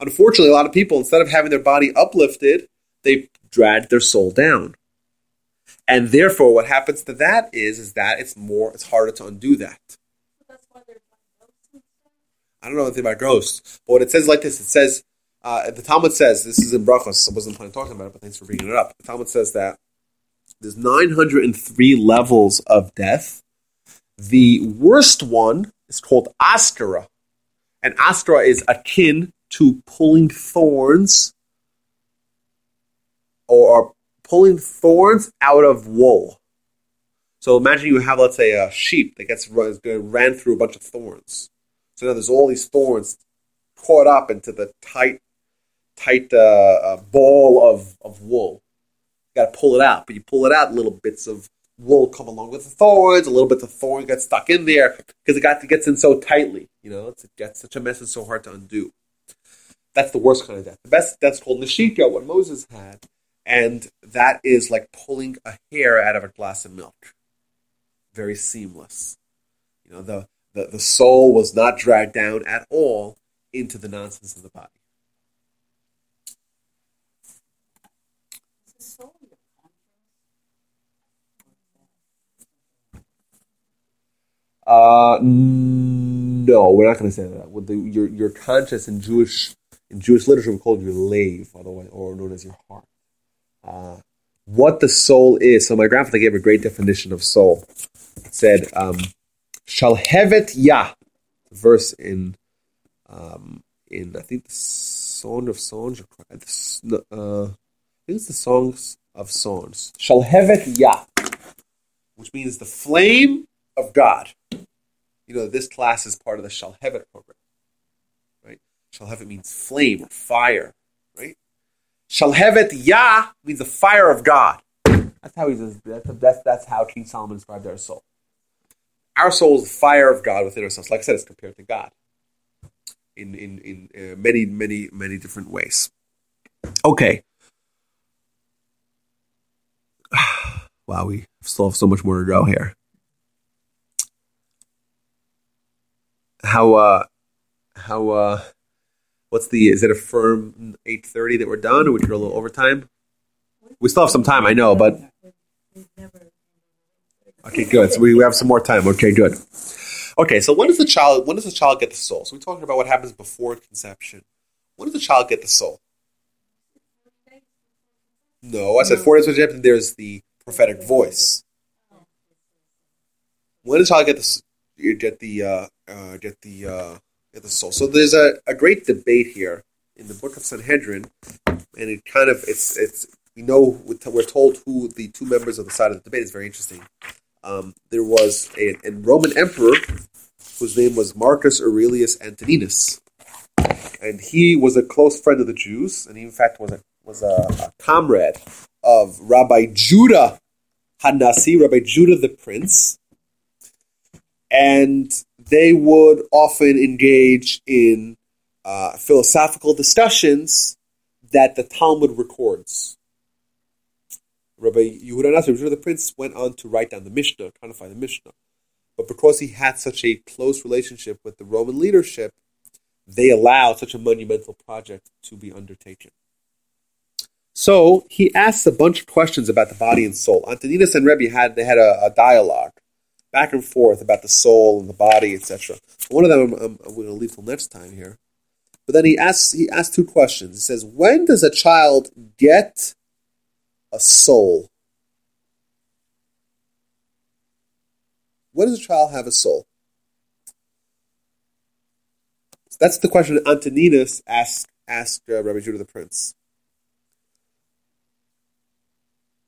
Unfortunately, a lot of people, instead of having their body uplifted, they drag their soul down. And therefore, what happens to that is, is that it's more, it's harder to undo that. That's why they're ghosts and stuff. I don't know anything about ghosts, but what it says like this. It says, uh, the Talmud says, this is in Brachos, I wasn't planning on talking about it, but thanks for bringing it up. The Talmud says that there's 903 levels of death. The worst one is called Askara. And Askara is akin to pulling thorns or, pulling thorns out of wool. So imagine you have, let's say, a sheep that gets run, ran through a bunch of thorns. So now there's all these thorns caught up into the tight, tight uh, uh, ball of, of wool. You got to pull it out, but you pull it out, little bits of wool come along with the thorns. A little bit of thorn gets stuck in there because it got it gets in so tightly. You know, it's, it gets such a mess. It's so hard to undo. That's the worst kind of death. The best death's called Nashika, what Moses had, and that is like pulling a hair out of a glass of milk. Very seamless. You know, the the, the soul was not dragged down at all into the nonsense of the body. Is the soul your conscience? Uh, no, we're not going to say that. With the, your your conscious in Jewish in Jewish literature, we call it your lave, otherwise or known as your heart. Uh, what the soul is. So my grandfather gave a great definition of soul. It said, um, "Shalhevet ya," verse in um, in I think the Song of Songs. Uh, I think it's the Songs of Songs. Shalhevet ya, which means the flame of God you know, this class is part of the Shalhevet program, right? Shalhevet means flame or fire, right? Shalhevet Yah means the fire of God. That's how he. That's, that's that's how King Solomon described our soul. Our soul is the fire of God within ourselves. Like I said, it's compared to God in in in uh, many many many different ways. Okay. Wow, we still have so much more to go here. How uh how uh what's the is it a firm 8.30 that we're done or we can go a little overtime? We still have some time i know but okay good. So we, have some more time. Okay good. Okay so when does the child when does the child get the soul? So we're talking about what happens before conception. When does the child get the soul? No i said four days before there's the prophetic voice. When does the child get the you get the uh, uh, get the uh, get the soul. So there's a, a great debate here in the book of Sanhedrin, and it kind of it's it's we know we're told who the two members of the side of the debate is very interesting. Um, there was a, a Roman emperor whose name was Marcus Aurelius Antoninus, and he was a close friend of the Jews, and he in fact was a was a, a comrade of Rabbi Judah Hanasi, Rabbi Judah the Prince, and they would often engage in uh, philosophical discussions that the Talmud records. Rabbi Yehuda Hanasi, the Prince, went on to write down the Mishnah, codify the Mishnah. But because he had such a close relationship with the Roman leadership, they allowed such a monumental project to be undertaken. So he asks a bunch of questions about the body and soul. Antoninus and Rebbe had they had a, a dialogue back and forth about the soul and the body, etc. One of them I'm, I'm, going to leave till next time here. But then he asks he asks two questions. He says, "When does a child get a soul? When does a child have a soul?" So that's the question that Antoninus asked asked uh, Rabbi Judah the Prince.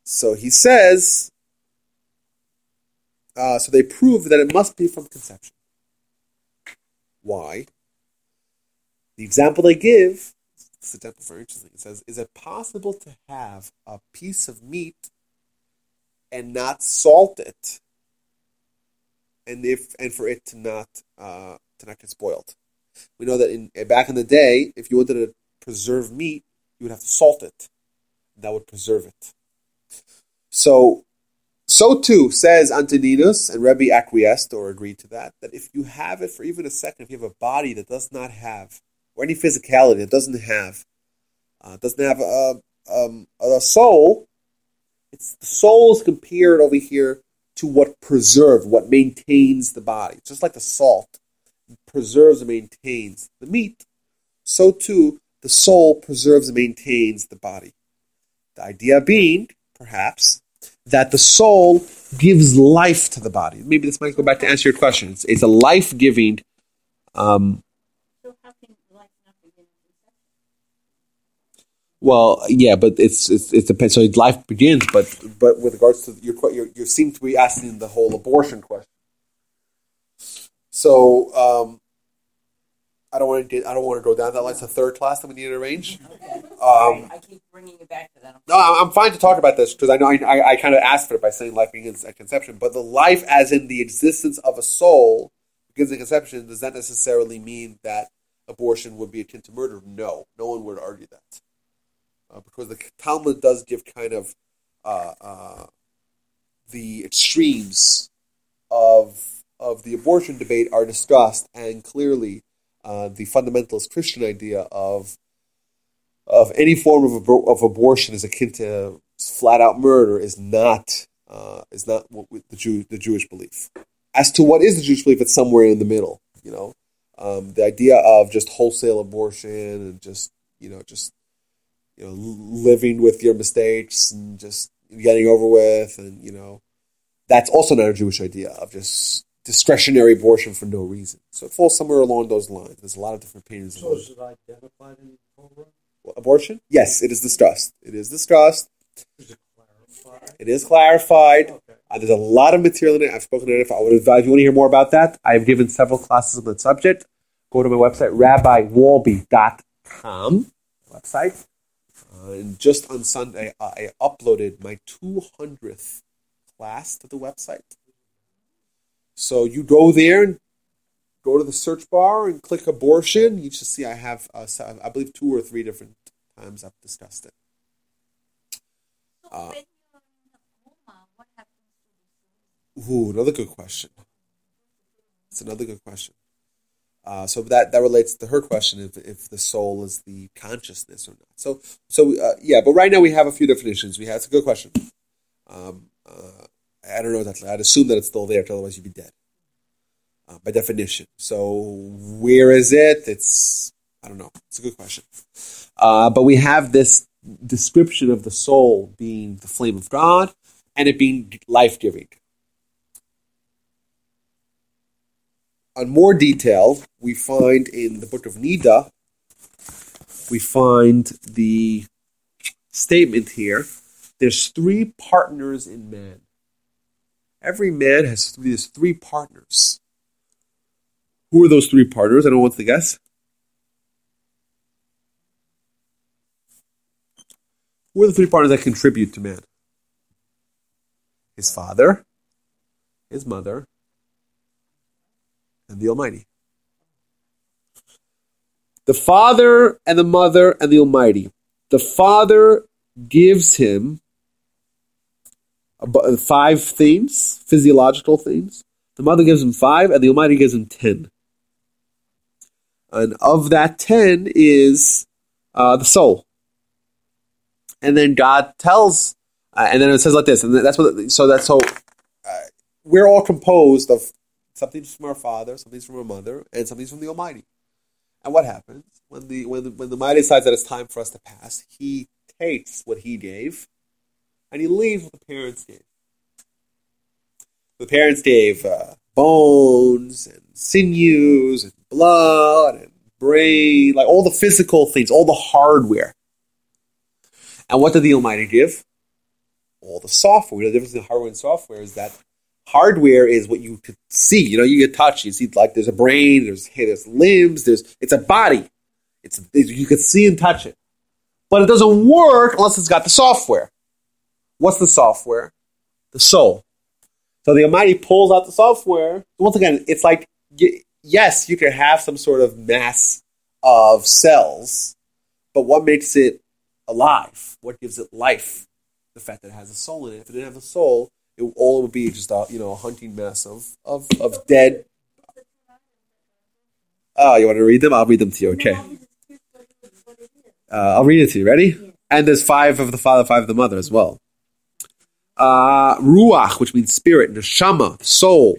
So he says, uh, so they prove that it must be from conception. Why? The example they give, this example very interesting. It says, "Is it possible to have a piece of meat and not salt it, and if and for it to not uh, to not get spoiled?" We know that in back in the day, if you wanted to preserve meat, you would have to salt it. That would preserve it. So So too says Antoninus, and Rebbe acquiesced or agreed to that, that if you have it for even a second, if you have a body that does not have, or any physicality that doesn't have, uh, doesn't have a, um, a soul, it's the soul is compared over here to what preserves, what maintains the body. Just like the salt preserves and maintains the meat, so too the soul preserves and maintains the body. The idea being, perhaps, that the soul gives life to the body. Maybe this might go back to answer your question. It's, it's a life giving. Um, So how can life not begin in conception? well, yeah, but it's, it's it depends. So life begins, but but with regards to your you you seem to be asking the whole abortion question. So um, I don't want to I don't want to go down that line. It's a third class that we need to arrange. Um, I keep bringing you back to that. No, I'm I'm fine to talk about this because I know I, I, I kind of asked for it by saying life begins at conception. But the life, as in the existence of a soul, begins at conception. Does that necessarily mean that abortion would be akin to murder? No, no one would argue that, uh, because the Talmud does give kind of uh, uh, the extremes of of the abortion debate are discussed, and clearly uh, the fundamentalist Christian idea of of any form of, abor- of abortion is akin to flat out murder is not uh, is not what the Jew the Jewish belief. As to what is the Jewish belief, it's somewhere in the middle. You know, um, the idea of just wholesale abortion and just you know just you know living with your mistakes and just getting over with, and you know that's also not a Jewish idea of just discretionary abortion for no reason. So it falls somewhere along those lines. There's a lot of different opinions. So is it identified in the Torah? abortion? Yes, it is discussed. It is discussed. Is it clarified? It is clarified. Okay. Uh, there's a lot of material in it. I've spoken to it. If I would advise you want to hear more about that, I've given several classes on that subject. Go to my website, rabbiwalby.com website. Uh, and just on Sunday, I uploaded my 200th class to the website. So you go there and go to the search bar and click abortion. You should see I have, uh, I believe, two or three different times I've discussed it. Uh, when you're in a coma, what happens to the Ooh, another good question. It's another good question. Uh, so that that relates to her question if if the soul is the consciousness or not. So so uh, yeah, but right now we have a few definitions. We have it's a good question. Um, uh, I don't know that I'd assume that it's still there, otherwise you'd be dead uh, by definition. So where is it? It's I don't know. It's a good question. Uh, but we have this description of the soul being the flame of God and it being life giving. On more detail, we find in the book of Nida, we find the statement here. There's three partners in man. Every man has three, three partners. Who are those three partners? I don't want to guess? Who are the three partners that contribute to man? His father, his mother, and the Almighty. The Father and the Mother and the Almighty. The Father gives him five themes, physiological themes. The Mother gives him five, and the Almighty gives him ten. And of that ten is uh, the soul. And then God tells, uh, and then it says like this, and that's what. So that's so. Uh, we're all composed of something's from our father, something's from our mother, and something's from the Almighty. And what happens when the when the, when the Almighty decides that it's time for us to pass? He takes what he gave, and he leaves what the parents gave. The parents gave uh, bones and sinews and blood and brain, like all the physical things, all the hardware. And what did the Almighty give? All the software. The difference between hardware and software is that hardware is what you could see. You know, you get touch. You see, like there's a brain, there's hey, there's limbs, there's it's a body. It's you could see and touch it, but it doesn't work unless it's got the software. What's the software? The soul. So the Almighty pulls out the software. Once again, it's like yes, you can have some sort of mass of cells, but what makes it alive? What gives it life? The fact that it has a soul in it. If it didn't have a soul, it all would be just a you know a hunting mess of of, of dead. Oh, you want to read them? I'll read them to you. Okay. Uh, I'll read it to you. Ready? And there's five of the father, five of the mother as well. Uh, ruach, which means spirit, neshama, soul,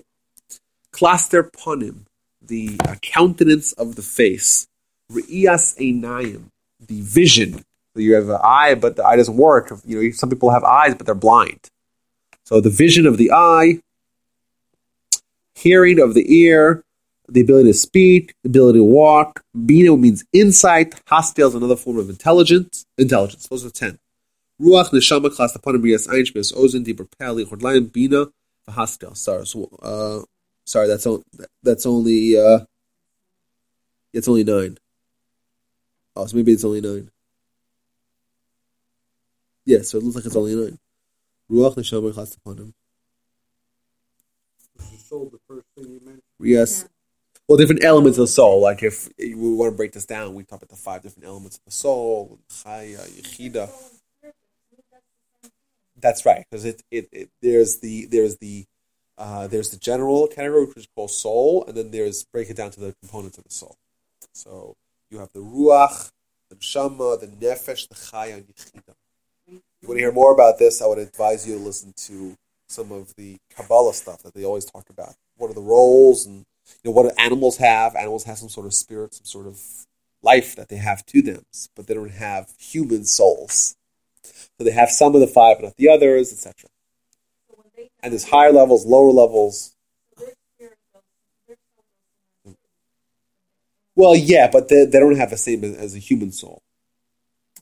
klaster panim, the uh, countenance of the face, re'iyas einayim, the vision. So you have an eye, but the eye doesn't work. You know, some people have eyes, but they're blind. So the vision of the eye, hearing of the ear, the ability to speak, the ability to walk. Bina means insight. Hastel is another form of intelligence. Intelligence. Those are ten. Ruach neshama klaster panim riyas ein shmias ozen dibur peli chordlayim bina v'hastel. Sorry, so, uh, sorry, that's only that's only uh, it's only nine. Oh, so maybe it's only nine. Yeah, so it looks like it's only nine. Ruach neshama klaster panim. Was the soul the first thing you mentioned? Yes. Well, different elements of the soul. Like if we want to break this down, we talk about the five different elements of the soul, chaya, yechida. That's right, because it, it, it there's the there's the uh, there's the general category which is called soul, and then there's break it down to the components of the soul. So you have the ruach, the neshama, the nefesh, the chaya, and yechida. If you want to hear more about this, I would advise you to listen to some of the Kabbalah stuff that they always talk about. What are the roles and you know what do animals have? Animals have some sort of spirit, some sort of life that they have to them, but they don't have human souls. So they have some of the five, but not the others, etc. And there's higher levels, lower levels. Well, yeah, but they, they don't have the same as, a human soul.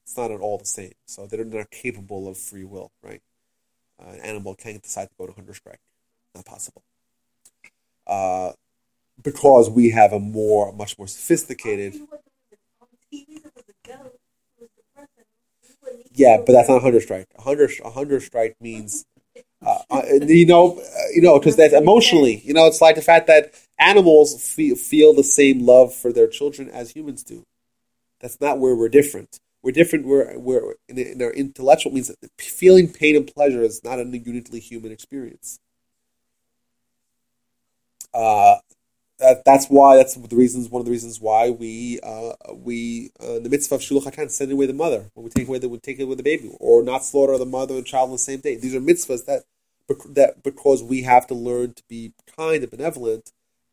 It's not at all the same. So they're not capable of free will, right? Uh, an animal can't decide to go to hunger strike. Not possible. Uh, because we have a more, much more sophisticated. Yeah, but that's not a hunger strike. A hunger strike means, uh, uh, you know, you know, because that's emotionally, you know, it's like the fact that animals feel, feel the same love for their children as humans do. That's not where we're different. We're different. We're, we're in, in our intellectual means that feeling pain and pleasure is not a uniquely human experience. Uh, that, that's why that's the reasons one of the reasons why we uh, we uh, the mitzvah of shiluach haken send away the mother when we take away the we take away the baby or not slaughter the mother and child on the same day. These are mitzvahs that that because we have to learn to be kind and benevolent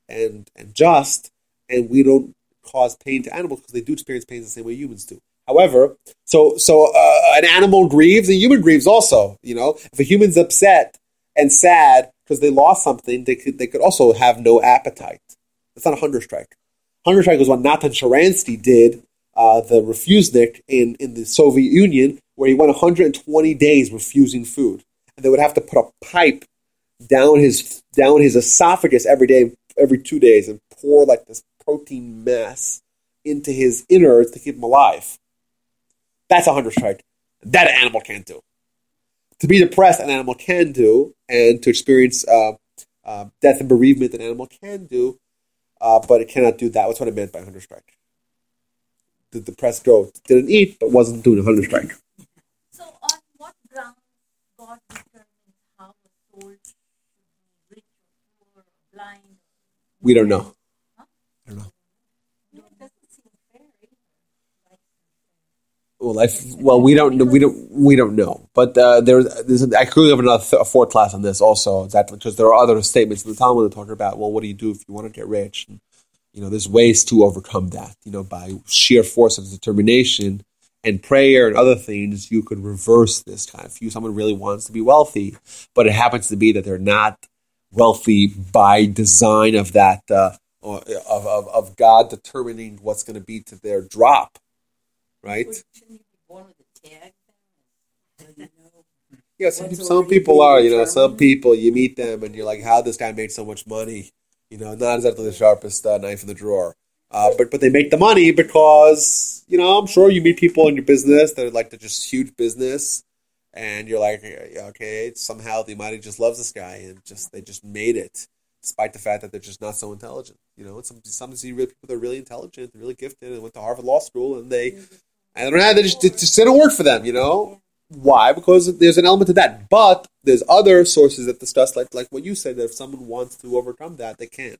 and and just, and we don't cause pain to animals because they do experience pain the same way humans do. However, so so uh, an animal grieves, a human grieves also. You know, if a human's upset and sad because they lost something, they could they could also have no appetite. That's not a hunger strike. Hunger strike was what Natan Sharansky did, uh, the refusenik in, in the Soviet Union, where he went 120 days refusing food. And they would have to put a pipe down his down his esophagus every day, every two days, and pour like this protein mass into his innards to keep him alive. That's a hunger strike. That an animal can't do. To be depressed, an animal can do, and to experience uh, uh, death and bereavement, an animal can do, uh, but it cannot do that. That's what I meant by hunger strike. The press goat didn't eat, but wasn't doing a hunger strike. So, on what grounds God determines how a soul should be rich or poor or blind? We don't know. Huh? I don't know. It doesn't seem fair either. Well, life. Well, we don't. We don't. We don't know. But uh, there's. There's. I could have another th- a fourth class on this also. Exactly because there are other statements in the Talmud that talk about. Well, what do you do if you want to get rich? And, you know, there's ways to overcome that. You know, by sheer force of determination and prayer and other things, you could reverse this kind. of. If someone really wants to be wealthy, but it happens to be that they're not wealthy by design of that uh, of, of of God determining what's going to be to their drop, right? Would- Shouldn't you be born with a tag? then? So you know. Yeah, some, people, some people are, you know, some people, you meet them and you're like, how this guy made so much money? You know, not exactly the sharpest uh, knife in the drawer. Uh, but, but they make the money because, you know, I'm sure you meet people in your business that are like, they're just huge business. And you're like, okay, somehow the Almighty just loves this guy and just, they just made it despite the fact that they're just not so intelligent. You know, and some, sometimes you real people that are really intelligent, really gifted and went to Harvard Law School and they, and they don't have, they just, it just didn't work for them, you know? Why? Because there's an element to that. But there's other sources that discuss, like like what you said, that if someone wants to overcome that, they can.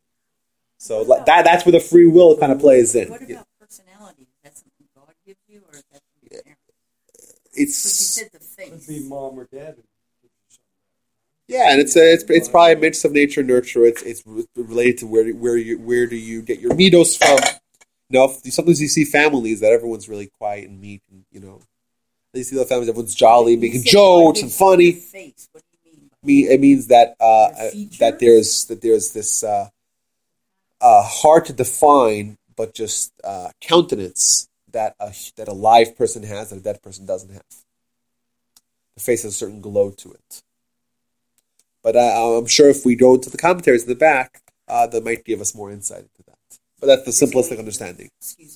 So like, that that's where the free will kind of plays in. What Yeah. about personality? Is that something God gives you, or is that from your parents? But you It's said the Could be mom or dad. yeah, and it's a, it's it's probably a mix of nature and nurture. It's it's related to where where you where do you get your middos from? You know, sometimes you see families that everyone's really quiet and meek, and you know, you see the families everyone's jolly, making jokes and funny. Face. What do you mean? mean it means that uh, uh, that there's that there's this uh, uh, hard to define but just uh, countenance that a that a live person has that a dead person doesn't have. The face has a certain glow to it. But uh, I'm sure if we go to the commentaries in the back, uh, that might give us more insight into. But that's the simplistic understanding.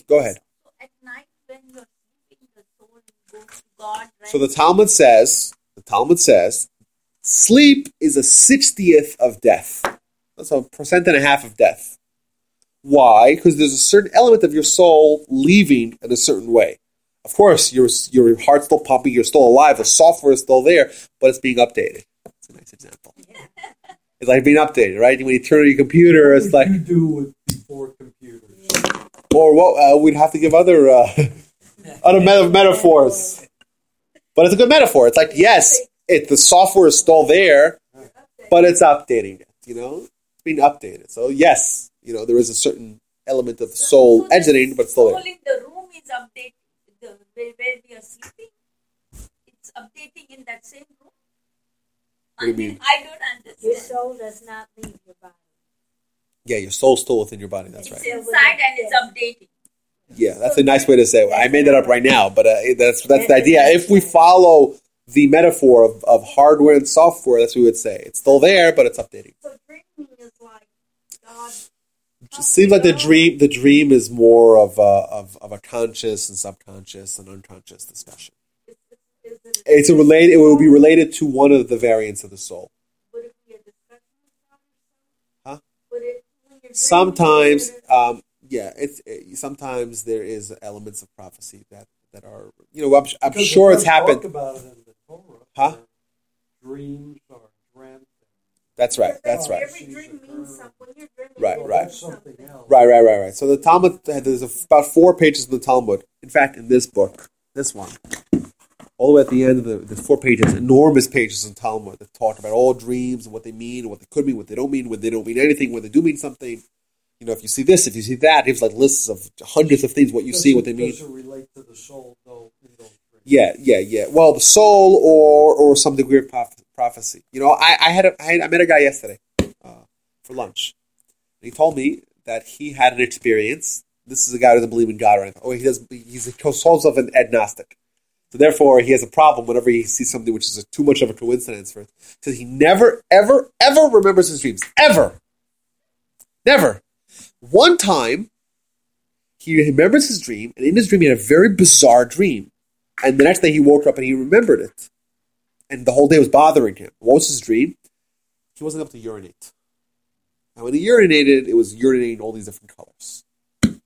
Go ahead. So at night when you're sleeping, the soul goes to God. Right? So the Talmud says, the Talmud says, sleep is a sixtieth of death. That's a percent and a half of death. Why? Because there's a certain element of your soul leaving in a certain way. Of course, your your heart's still pumping, you're still alive, the software is still there, but it's being updated. That's a nice example. It's like being updated, right? When you turn on your computer, it's like, what would you do with before computers? Or what? Uh, we'd have to give other uh, other meta- metaphors. But it's a good metaphor. It's like yes, it the software is still there, but it's updating it. You know, it's being updated. So yes, you know there is a certain element of the soul So the exiting, but it's still soul there. the room is updating. The where, where we are sleeping, it's updating in that same room. What do you I mean, mean? I don't understand. Your soul does not leave your body. Yeah, your soul's still within your body. That's right. it's right. inside and it's updating. Yeah, that's a nice way to say it. I made that up right now, but uh, that's that's the idea. If we follow the metaphor of, of hardware and software, that's what we would say. It's still there, but it's updating. So dreaming is like God. It seems like the dream the dream is more of a, of, of a conscious and subconscious and unconscious discussion. Is, is, is it, It's a related. It will be related to one of the variants of the soul. would it be a discussion with God? Huh? Would it, when you're dreaming, Sometimes, um, yeah, it's it, sometimes there is elements of prophecy that that are you know I'm, I'm sure it's happened. Talk about it in the Torah. Huh? Dreams are dreamt. That's right. That's right. Every dream means something. When you're dreaming, Right, right. Something something. else. Right, right, right, right. So the Talmud, there's about four pages in the Talmud. In fact, in this book, this one, all the way at the end of the, the four pages, enormous pages in Talmud that talk about all dreams and what they mean, and what they could mean, what they don't mean, when they don't mean anything, when they do mean something. You know, if you see this, if you see that, it gives like lists of hundreds of things, what you Does see, it- what they mean. Relate to the soul, though, in those dreams? Yeah, yeah, yeah. Well, the soul or or some degree of proph- prophecy. You know, I, I had a, I, had, I met a guy yesterday uh, for lunch. And he told me that he had an experience. This is a guy who doesn't believe in God or anything. Oh, he does. He's he calls himself an agnostic. So therefore, he has a problem whenever he sees something which is a, too much of a coincidence for. It. So he never, ever, ever remembers his dreams. Ever, never. One time, he remembers his dream, and in his dream, he had a very bizarre dream. And the next day he woke up and he remembered it. And the whole day was bothering him. What was his dream? He wasn't able to urinate. And when he urinated, it was urinating all these different colors. I'm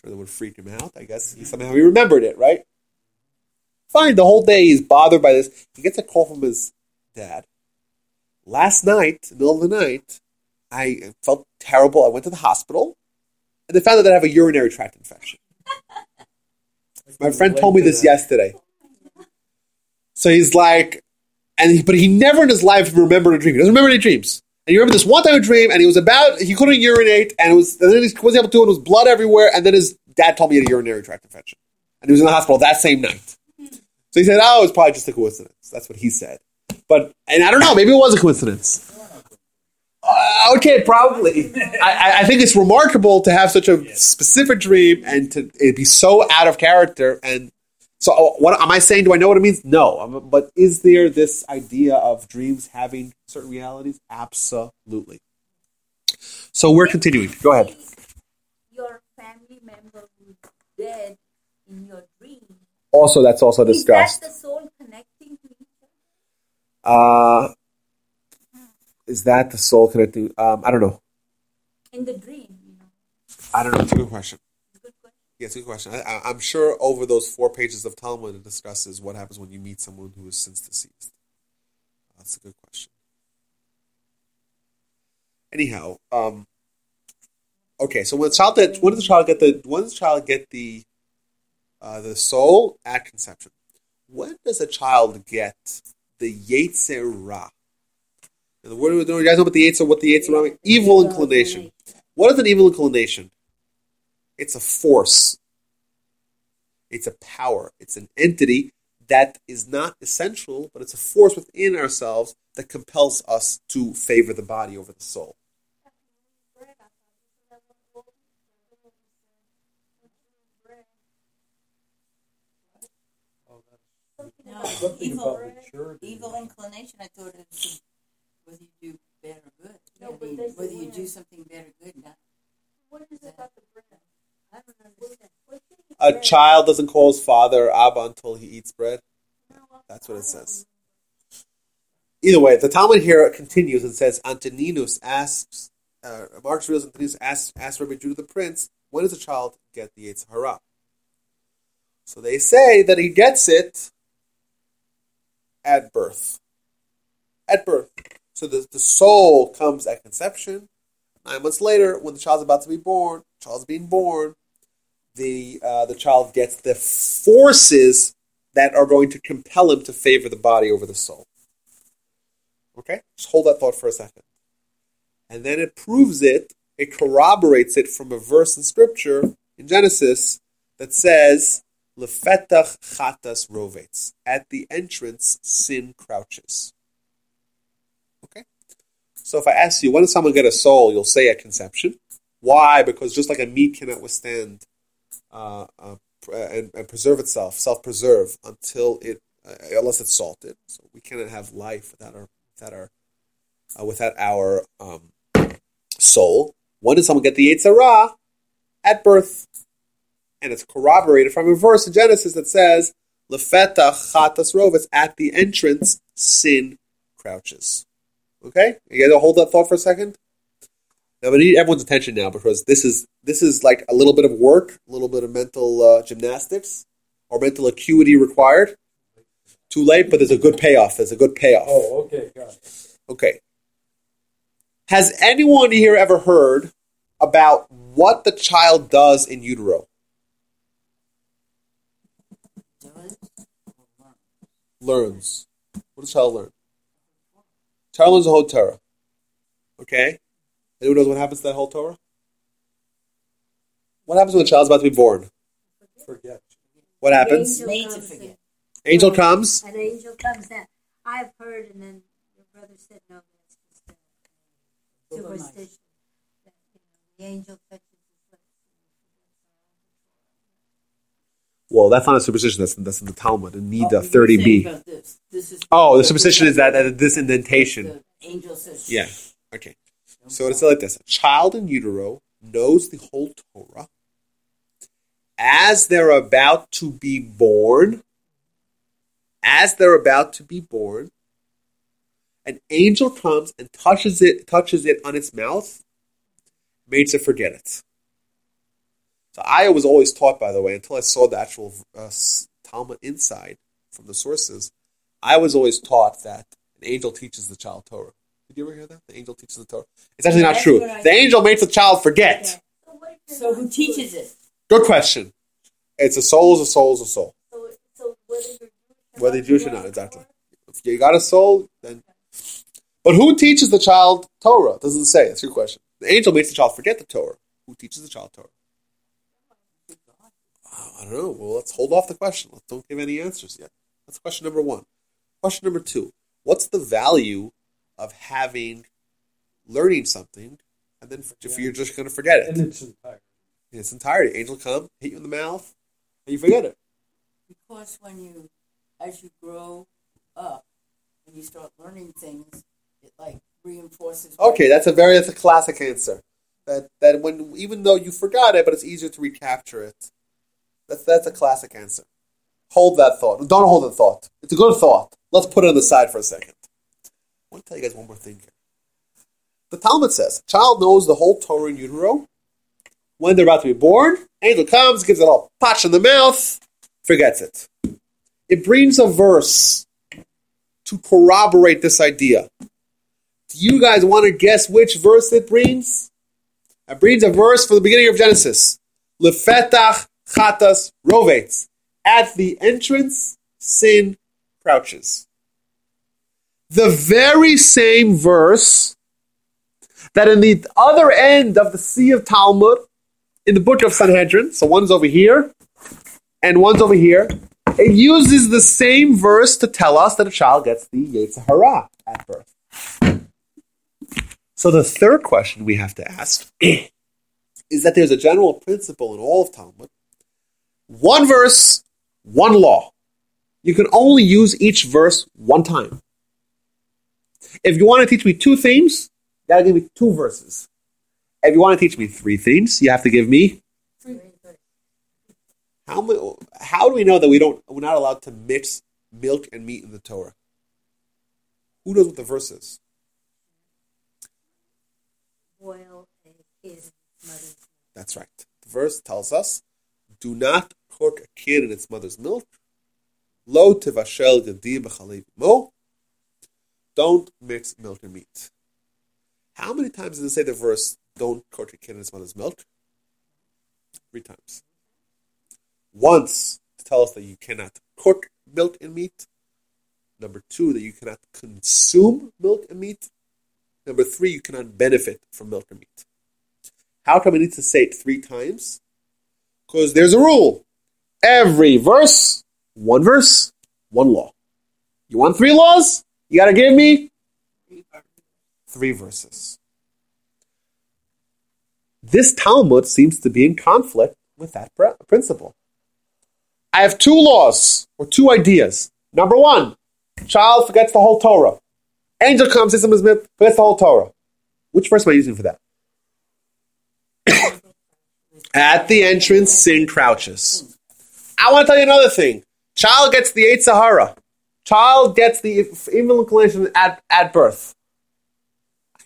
sure that would freak him out. I guess he somehow he remembered it, right? Fine, the whole day he's bothered by this. He gets a call from his dad. Last night, in the middle of the night, I felt terrible. I went to the hospital, and they found out that I have a urinary tract infection. My friend told me this yesterday. So he's like, and he, but he never in his life remembered a dream. He doesn't remember any dreams. And he remembered this one time a dream, and he was about he couldn't urinate, and it was and then he wasn't able to, and it was blood everywhere. And then his dad told me he had a urinary tract infection, and he was in the hospital that same night. So he said, "Oh, it's probably just a coincidence." That's what he said. But and I don't know, maybe it was a coincidence. Uh, okay, probably. I, I- I think it's remarkable to have such a specific dream and to it be so out of character. And so, uh, what am I saying? Do I know what it means? No. Um, But is there this idea of dreams having certain realities? Absolutely. So we're continuing. Go ahead. Your family member who's dead in your dream. Also, that's also discussed. Is that the soul connecting to each other? Uh, is that the soul connecting? Um, I don't know. In the dream, you know. I don't know. It's a good question. Good question. Yeah, it's a good question. I, I, I'm sure over those four pages of Talmud, it discusses what happens when you meet someone who is since deceased. That's a good question. Anyhow, um, okay. So when the child that when does the child get the when does the child get the uh, the soul at conception? When does a child get the yetzer ra? And the word you guys know about the yetzer what the yetzer ra means? Evil inclination. What is an evil inclination? It's a force. It's a power. It's an entity that is not essential, but it's a force within ourselves that compels us to favor the body over the soul. No, Something evil, about maturity. evil inclination. I thought it was whether you do bad or good. No, I but mean, there's whether you do something bad or good. Not What is it about the bread? I don't understand. What's in the A bread? child doesn't call his father Abba until he eats bread. That's what it says. Either way, the Talmud here continues and says, Antoninus asks, uh, Marcus Aurelius Antoninus asks, asks Rabbi Judah the Prince, when does a child get the Yetzer Hara? So they say that he gets it at birth. At birth. So the, the soul comes at conception. Nine months later, when the child's about to be born, child's being born, the uh, the child gets the forces that are going to compel him to favor the body over the soul. Okay? Just hold that thought for a second. And then it proves it, it corroborates it from a verse in scripture in Genesis that says, Lefetach chatas rovetz. At the entrance, sin crouches. Okay? So if I ask you, when does someone get a soul? You'll say at conception. Why? Because just like a meat cannot withstand uh, uh, and, and preserve itself, self-preserve until it, uh, unless it's salted. So we cannot have life without our, without our, uh, without our um, soul. When did someone get the Yetzer Hara? At birth, and it's corroborated from a verse in Genesis that says, "Lefetach chatas rovetz." At the entrance, sin crouches. Okay, you guys hold that thought for a second. Now I need everyone's attention now because this is this is like a little bit of work, a little bit of mental uh, gymnastics or mental acuity required. Too late, but there's a good payoff. There's a good payoff. Oh, okay, got. Okay. Has anyone here ever heard about what the child does in utero? does or learn. Learns. What does child learn? Child learns the whole Torah. Okay? Anyone knows what happens to that whole Torah? What happens when the child's about to be born? Forget. What happens? Angel comes. Angel comes. An angel comes in. I've heard, and then your brother said, no, that's just a Little knife. superstition. That, you know, the angel touches his lips. Well, that's not a superstition. That's, that's in the Talmud, in Oh, Nida you're 30b. about This. This is Oh, the superstition is that, that this indentation. The angel says, Yeah. Okay. So it's like this: a child in utero knows the whole Torah. As they're about to be born, as they're about to be born, an angel comes and touches it, touches it on its mouth, makes it forget it. So I was always taught, by the way, until I saw the actual uh, Talmud inside from the sources, I was always taught that an angel teaches the child Torah. Did you ever hear that? The angel teaches the Torah. It's actually not That's true. The angel makes the child forget. So, what if you're So who teaches it? Good question. It's a soul is a soul is a soul. So, so whether you're Jewish or not, you're Jewish you or not, have exactly. If you got a soul, then. But who teaches the child Torah? Doesn't say. That's your question. The angel makes the child forget the Torah. Who teaches the child Torah? I don't know. Well, let's hold off the question. Let's don't give any answers yet. That's question number one. Question number two. What's the value of having learning something and then if you're just going to forget it In its entirety. in its entirety? Angel come, hit you in the mouth, and you forget it. Because when you, as you grow up and you start learning things, it like reinforces. Okay, that's a very that's a classic answer. That that when even though you forgot it, but it's easier to recapture it. That's that's a classic answer. Hold that thought. Don't hold the thought. It's a good thought. Let's put it on the side for a second. I want to tell you guys one more thing here. The Talmud says, child knows the whole Torah in utero When they're about to be born, angel comes, gives it all patch in the mouth, forgets it. It brings a verse to corroborate this idea. Do you guys want to guess which verse it brings? It brings a verse from the beginning of Genesis. Lefetach chatas rovetz. At the entrance, sin crouches. The very same verse that in the other end of the Sea of Talmud, in the book of Sanhedrin, so one's over here and one's over here, it uses the same verse to tell us that a child gets the Yetzer Hara at birth. So the third question we have to ask is that there's a general principle in all of Talmud. One verse, one law. You can only use each verse one time. If you want to teach me two themes, you gotta give me two verses. If you want to teach me three themes, you have to give me how how do we know that we don't we're not allowed to mix milk and meat in the Torah? Who knows what the verse is? Boil kid in That's right. The verse tells us, "Do not cook a kid in its mother's milk." Lo tivashel yadi b'chalev mo. Don't mix milk and meat. How many times does it say the verse, "Don't cook a kid in its mother's milk"? Three times. Once to tell us that you cannot cook milk and meat. Number two, that you cannot consume milk and meat. Number three, you cannot benefit from milk and meat. How come I need to say it three times? Because there's a rule. Every verse, one verse, one law. You want three laws? You got to give me three verses. This Talmud seems to be in conflict with that principle. I have two laws or two ideas. Number one, child forgets the whole Torah. Angel comes, says forgets the whole Torah. Which verse am I using for that? At the entrance, sin crouches. I want to tell you another thing. Child gets the Yetzer Hara. Child gets the evil inclination at, at birth.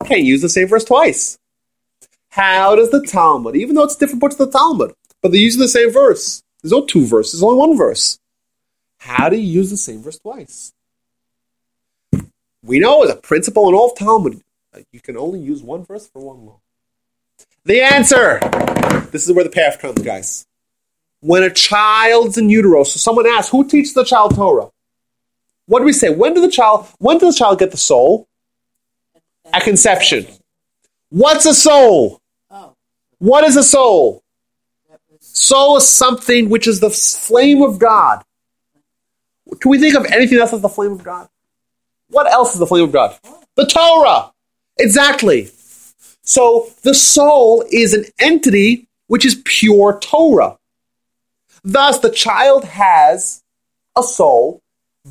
I can't use the same verse twice. How does the Talmud, even though it's different parts of the Talmud, but they're using the same verse? There's no two verses, only one verse. How do you use the same verse twice? We know as a principle in all Talmud, you can only use one verse for one law. The answer. This is where the path comes, guys. When a child's in utero, so someone asks, who teaches the child Torah? What do we say? When did the child when does the child get the soul? At conception. What's a soul? What is a soul? Soul is something which is the flame of God. Can we think of anything else as the flame of God? What else is the flame of God? The Torah. Exactly. So the soul is an entity which is pure Torah. Thus, the child has a soul.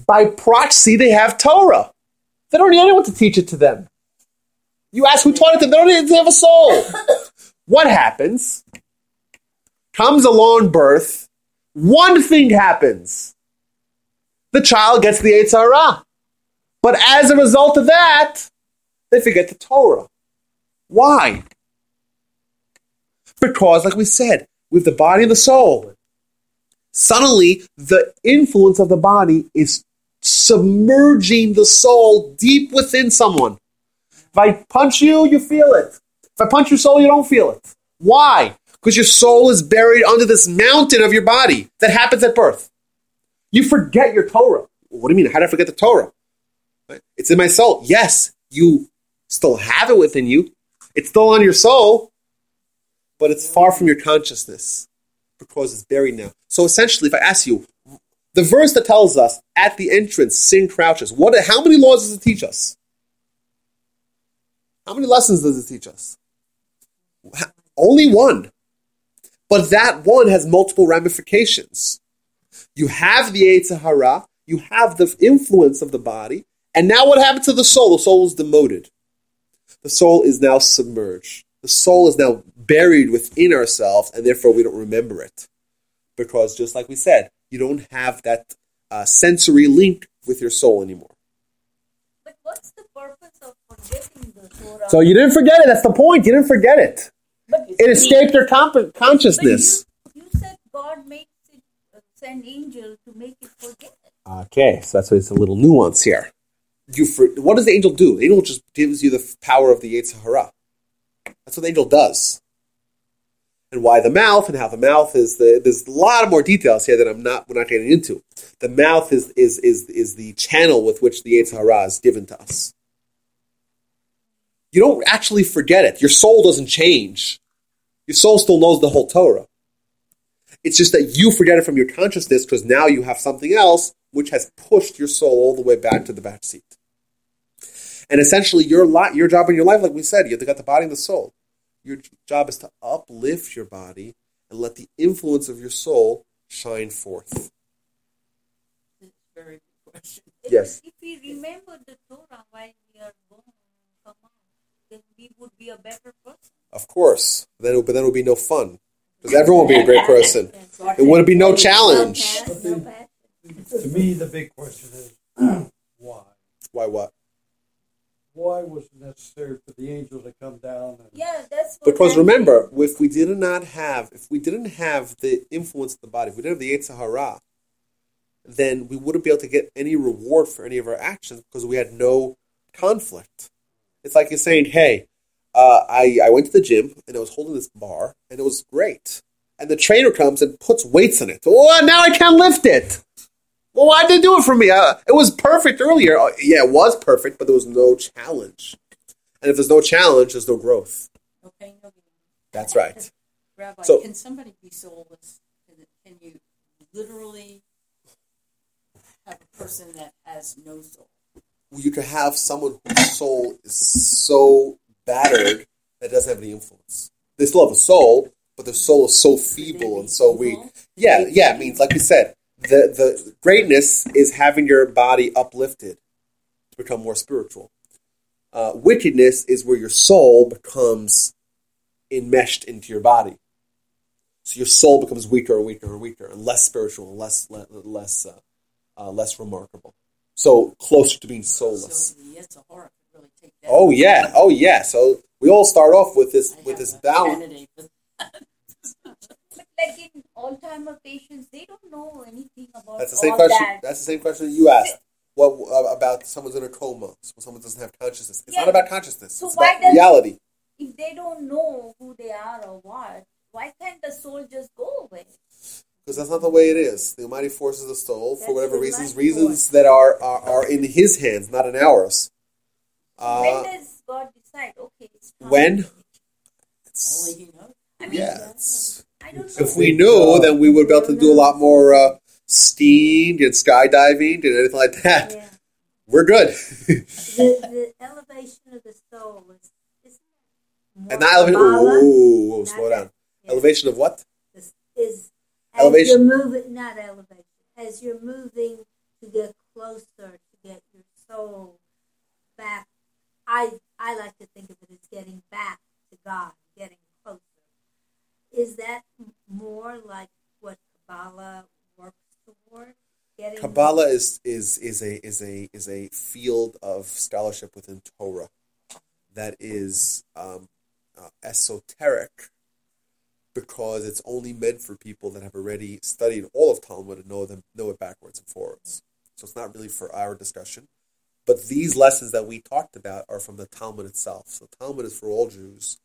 By proxy, they have Torah. They don't need anyone to teach it to them. You ask who taught it to them, they don't need to have a soul. what happens? Comes along birth, one thing happens. The child gets the Eight But as a result of that, they forget the Torah. Why? Because, like we said, with the body and the soul, suddenly the influence of the body is submerging the soul deep within someone. If I punch you, you feel it. If I punch your soul, you don't feel it. Why? Because your soul is buried under this mountain of your body that happens at birth. You forget your Torah. What do you mean? How did I forget the Torah? It's in my soul. Yes, you still have it within you. It's still on your soul, but it's far from your consciousness because it's buried now. So essentially, if I ask you, the verse that tells us at the entrance sin crouches, what? How many laws does it teach us? How many lessons does it teach us? Only one. But that one has multiple ramifications. You have the Yetzer Hara, you have the influence of the body, and now what happens to the soul? The soul is demoted. The soul is now submerged. The soul is now buried within ourselves, and therefore we don't remember it. Because just like we said, you don't have that uh, sensory link with your soul anymore. But what's the purpose of forgetting the Torah? So you didn't forget it. That's the point. You didn't forget it. But It escaped your comp- But consciousness. you, you said God makes it uh, send angel to make it forget. Okay, so that's why it's a little nuance here. You for, what does the angel do? The angel just gives you the power of the Yetzer Hara. That's what the angel does. And why the mouth and how the mouth is the there's a lot of more details here that I'm not we're not getting into. The mouth is is is is the channel with which the Hara is given to us. You don't actually forget it. Your soul doesn't change. Your soul still knows the whole Torah. It's just that you forget it from your consciousness because now you have something else which has pushed your soul all the way back to the back seat. And essentially, your lot, your job in your life, like we said, you have got the body and the soul. Your job is to uplift your body and let the influence of your soul shine forth. It's a very good question. Yes. If we remember the Torah while we are born, come on, then we would be a better person. Of course, then it, but then it would be no fun because everyone would be a great person. It wouldn't be no challenge. "Well, To me, the big question is why? Why? What? Why was it necessary for the angel to come down? And, Yeah, that's what Because I'm remember, if we did not have, if we didn't have the influence of the body, if we didn't have the Yetzer Hara, then we wouldn't be able to get any reward for any of our actions because we had no conflict. It's like you're saying, "Hey, uh, I I went to the gym and I was holding this bar and it was great, and the trainer comes and puts weights on it. Oh, now I can't lift it. Well, why did they do it for me? Uh, it was perfect earlier. Uh, yeah, it was perfect, but there was no challenge. And if there's no challenge, there's no growth. Okay, no. That's right. Rabbi, So- can somebody be soulless? Can, can you literally have a person that has no soul? you could have someone whose soul is so battered that it doesn't have any influence. They still have a soul, but their soul is so feeble and so weak. Yeah, yeah. It means, like we said, the the greatness is having your body uplifted to become more spiritual. Uh, wickedness is where your soul becomes enmeshed into your body. So your soul becomes weaker and weaker and weaker, and less spiritual, and less less less, uh, uh, less remarkable. So closer to being soulless. So the Yetzer Hara could really take that. Oh yeah, oh yeah. So we all start off with this I with this balance. Candidate for But like in Alzheimer patients, they don't know anything about That's the same all question. that. That's the same question you asked. What uh, about someone's in a coma? So someone doesn't have consciousness. It's not about consciousness. So it's why about does- reality. If they don't know who they are or what, why can't the soul just go away? Because that's not the way it is. The Almighty forces the soul for whatever the reasons, life reasons that are, are are in His hands, not in ours. when Uh, does God decide? Okay, it's when? It's- only he knows. I mean, yeah, it's, I don't know. If we knew, then we would be able to do a lot more uh, skiing and skydiving and anything like that. Yeah. We're good. The, the elevation of the soul is, more and not elevation. Whoa, slow down. Yeah. Elevation of what? is, is as Elevation. you're moving, not elevation, as you're moving to get closer to get your soul back. I I like to think of it as getting back to God, getting. Is that more like what Kabbalah works toward? Getting Kabbalah is is is a is a is a field of scholarship within Torah that is um, uh, esoteric because it's only meant for people that have already studied all of Talmud and know them know it backwards and forwards. So it's not really for our discussion. But these lessons that we talked about are from the Talmud itself. So Talmud is for all Jews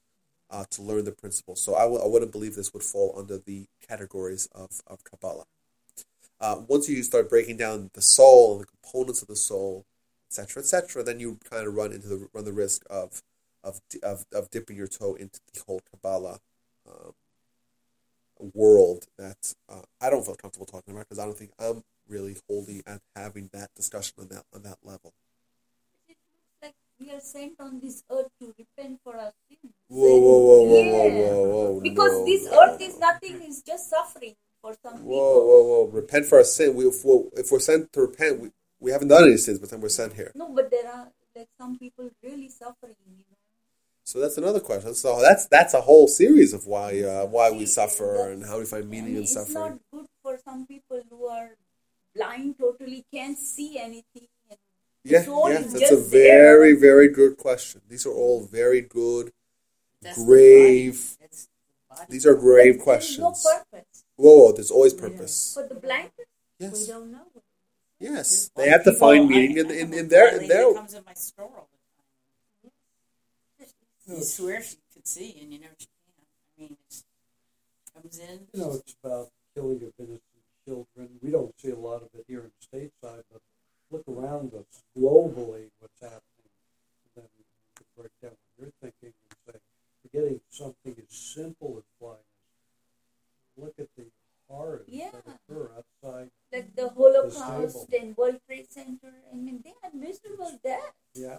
uh, to learn the principles. So I w- I wouldn't believe this would fall under the categories of, of Kabbalah uh, once you start breaking down the soul and the components of the soul, etc., etc., then you kind of run into the run the risk of of of, of dipping your toe into the whole Kabbalah um, world that uh, I don't feel comfortable talking about because I don't think I'm really holding and having that discussion on that on that level. It looks like we are sent on this earth to repent for our sins. Whoa, whoa, whoa, whoa, Yeah. whoa, whoa, whoa! Because no, this no, earth is nothing, it's just suffering for some Whoa, people. whoa, whoa! Repent for our sin. We, if, we're, if we're sent to repent, we, we haven't done any sins, but then we're sent here. No, but there are like some people really suffering, you know. So that's another question. So that's that's a whole series of why uh, why we suffer and how we find meaning mean, in it's suffering. not good for some people who are blind, totally can't see anything. And Yeah, yeah, that's a very there. very good question. These are all very good That's grave. body. The. These are grave There's questions. no purpose. Whoa, whoa, there's always purpose. For the blanket, we don't know. yes. Why They have to find meaning in in, in a their in lady their. that comes in my store all the time. You swear she could see, and you know she can't. I mean, it's comes in. You know, it's about killing of innocent children. We don't see a lot of it here in stateside, but look around us globally, what's happening. And then you break down what you're thinking and say, forgetting something as simple as blindness. Look at the horrors Yeah. that occur outside. Like the Holocaust Disabled. and World Trade Center, I mean, they had miserable deaths. Yeah.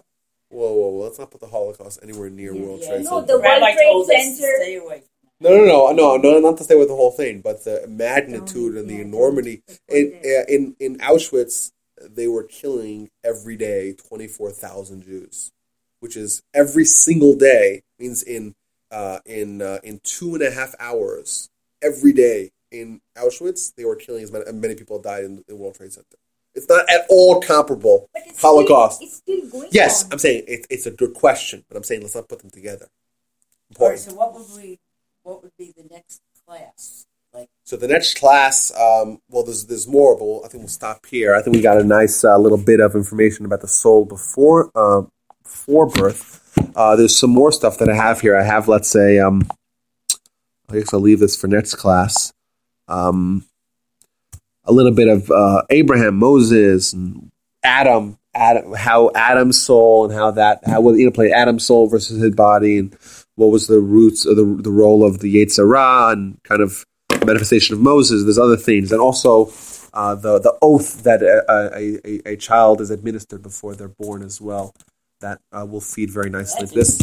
Whoa, whoa, whoa! Let's not put the Holocaust anywhere near Yeah, World yeah. Trade No, Center. the World Rabbi Trade told us to Center- Stay away. No, no, no, no, no, not to stay with the whole thing, but the magnitude and the enormity. In, put that. uh, in in Auschwitz, they were killing every day twenty four thousand Jews, which is every single day means in uh, in uh, in two and a half hours every day in Auschwitz they were killing as many, many people died in the World Trade Center. It's not at all comparable. Holocaust. Still, it's still going Yes, on. I'm saying it, it's a good question, but I'm saying let's not put them together. All right. Important. So what would we? What would be the next class? So the next class, um, well, there's there's more, but we'll, I think we'll stop here. I think we got a nice uh, little bit of information about the soul before um, before birth. Uh, there's some more stuff that I have here. I have, let's say, um, I guess I'll leave this for next class. Um, a little bit of uh, Abraham, Moses, and Adam, Adam, how Adam's soul and how that how well, you know play Adam's soul versus his body, and what was the roots of the the role of the Yetzer Hara and kind of manifestation of Moses. There's other things, and also uh, the the oath that a, a, a, a child is administered before they're born as well. That uh, will feed very nicely into this.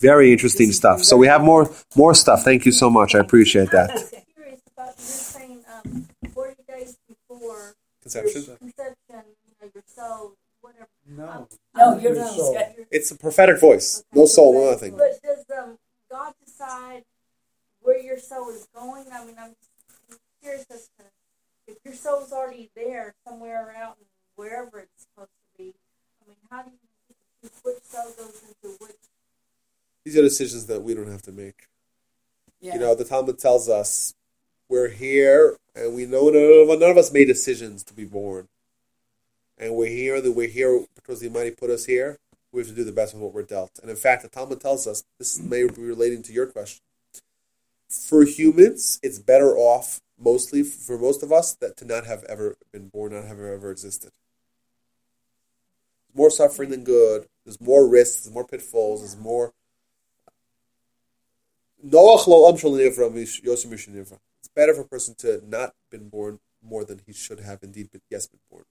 Very interesting stuff. So we have more more stuff. Thank you so much. I appreciate I that. curious about you saying um, 40 days before Conception. your conception, you know, your soul, whatever. No. no, you're Your soul. It's a prophetic voice. No soul, no nothing. But does um, God decide where your soul is going? I mean, I'm just curious as to if your soul's already there somewhere out in wherever it's supposed to be. I mean, how do you choose which soul goes into which? These are decisions that we don't have to make. Yeah. You know, the Talmud tells us we're here, and we know none of, none of us made decisions to be born, and we're here. That we're here because the Almighty put us here. We have to do the best with what we're dealt. And in fact, the Talmud tells us this may be relating to your question. For humans, it's better off mostly for most of us that to not have ever been born, not have ever existed. More suffering than good. There's more risks. There's more pitfalls. There's more. It's better for a person to not been born more than he should have indeed been, yes been born.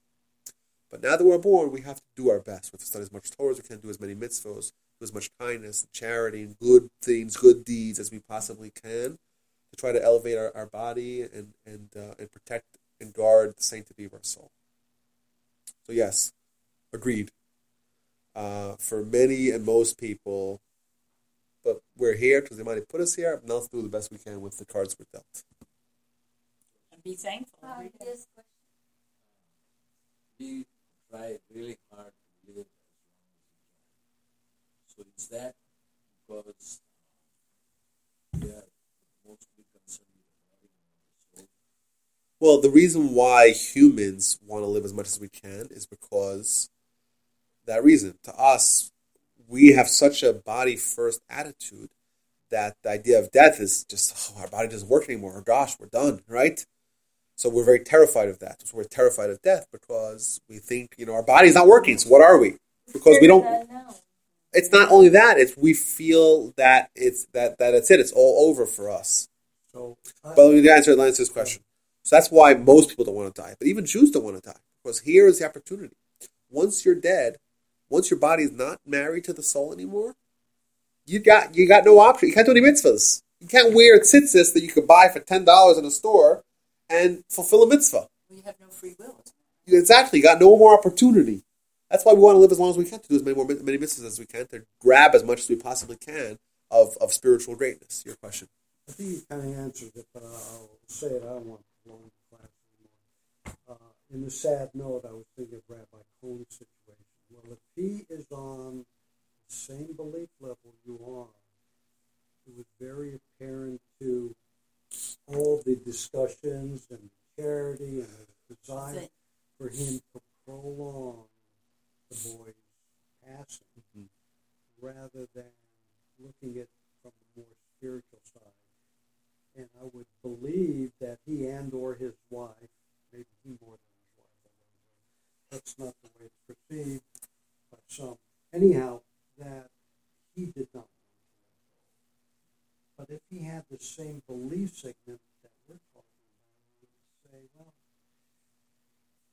But now that we're born, we have to do our best. We have to study as much Torah as we can, do as many mitzvahs, as much kindness and charity and good things, good deeds as we possibly can to try to elevate our, our body and and uh, and protect and guard the sanctity of our soul. So yes, agreed. Uh, for many and most people, but we're here because they might have put us here. Now let's do the best we can with the cards we're dealt. and be thankful. Uh, yes, we try really hard to live as long as we can. So is that because uh, we are mostly concerned with the body and not the soul? Well, the reason why humans want to live as much as we can is because that reason. To us, we have such a body first attitude that the idea of death is just, oh, our body doesn't work anymore. Oh, gosh, we're done, right? So we're very terrified of that. So we're terrified of death because we think, you know, our body's not working. So what are we? Because we don't. I know. It's not only that; it's we feel that it's that that it's it. It's all over for us. So, I, But let me answer Lance's question. So that's why most people don't want to die. But even Jews don't want to die. Because here is the opportunity. Once you're dead, once your body is not married to the soul anymore, you got you got no option. You can't do any mitzvahs. You can't wear tzitzis that you could buy for ten dollars in a store and fulfill a mitzvah. You have no free will. You exactly you got no more opportunity. That's why we want to live as long as we can to do as many more many mitzvahs as we can to grab as much as we possibly can of, of spiritual greatness. Your question. I think you kind of answered it, but I'll say it. I don't want to prolong the class anymore. Uh, in the sad note, I was thinking of Rabbi Cohn's situation. Well, if he is on the same belief level you are, it was very apparent to all the discussions and charity and the desire for him to prolong the boy's passing Mhm. rather than looking at from the more spiritual side. And I would believe that he and or his wife, maybe he more than his wife, that's not the way it's perceived by some. Anyhow, that he did not. But if he had the same belief segment that we're talking about, he would say, well,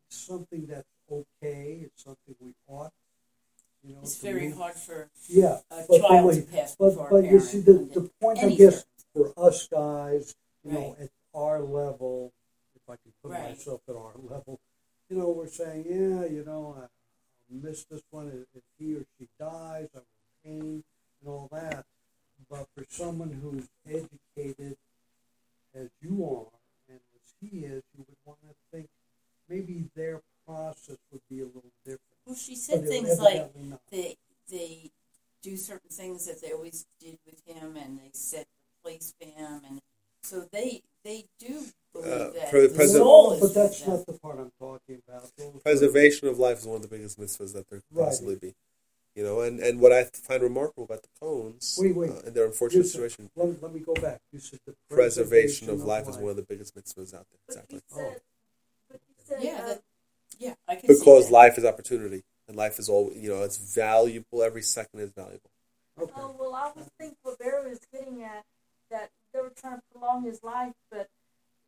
it's something that's okay, it's something we. It's very hard for Yeah, a but- but child wait, to pass but, but you see, the, the point, I guess, for us guys, you know, at our level, if I can put Right. myself at our level, you know, we're saying, yeah, you know, I, miss this one if if he or she dies, I'm in pain and all that. But for someone who's educated as you are and as he is, you would want to think maybe their process would be a little different. Well, she said things like not. they they do certain things that they always did with him, and they set the place for him, and so they they do believe Uh, that pre- the president- soul is but that's them. not the part I'm talking about. Those Preservation of life is one of the biggest mitzvahs that there could Right. possibly be. You know, and, and what I find remarkable about the Cohns Wait, wait. uh, and their unfortunate said- situation, Let, let me go back. You said the preservation of life is one of the biggest mitzvahs out there. But Exactly. you said, but you said, Yeah, uh, that- Yeah, I can Because that. life is opportunity, and life is all you know. It's valuable. Every second is valuable. Okay. Oh well, I would think what Barry was getting at that they were trying to prolong his life, but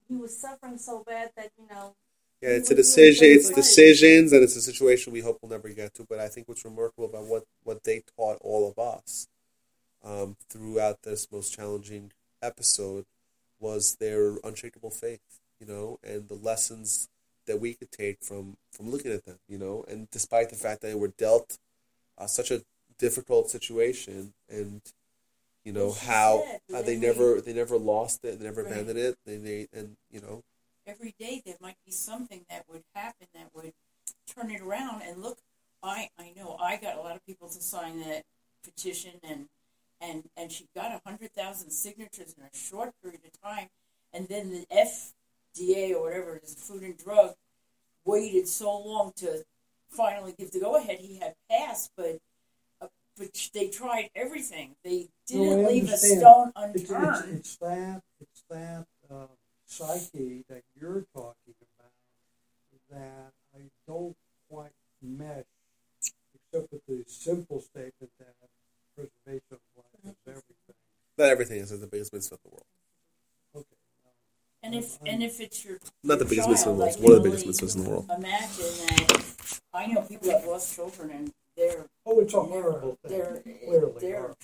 he was suffering so bad that you know. Yeah, it's a decision. It's things right. decisions, and it's a situation we hope we'll never get to. But I think what's remarkable about what what they taught all of us um, throughout this most challenging episode was their unshakable faith. You know, and the lessons that we could take from from looking at them. You know, and despite the fact that they were dealt uh, such a difficult situation, and you know Well, how how they never they never lost it, they never Right. abandoned it. They they and you know every day there might be something that would happen that would turn it around. And look, I I know I got a lot of people to sign that petition, and and and she got a hundred thousand signatures in a short period of time, and then the FDA or whatever it is, Food and Drug, waited so long to finally give the go ahead. He had passed, but. uh, But they tried everything. They didn't leave a understand. stone It's, it's, unturned. it's that it's that uh, psyche that you're talking about that I don't quite mesh, except with the simple statement that preservation of life is everything. not everything is the biggest mitzvah in the world. Okay. And if and if it's your Not the biggest mitzvah in child, the world. one of the biggest mitzvahs in the world. Imagine that I know people have lost children and they're Oh, it's a never- horrible thing. They're Clearly they're horrible.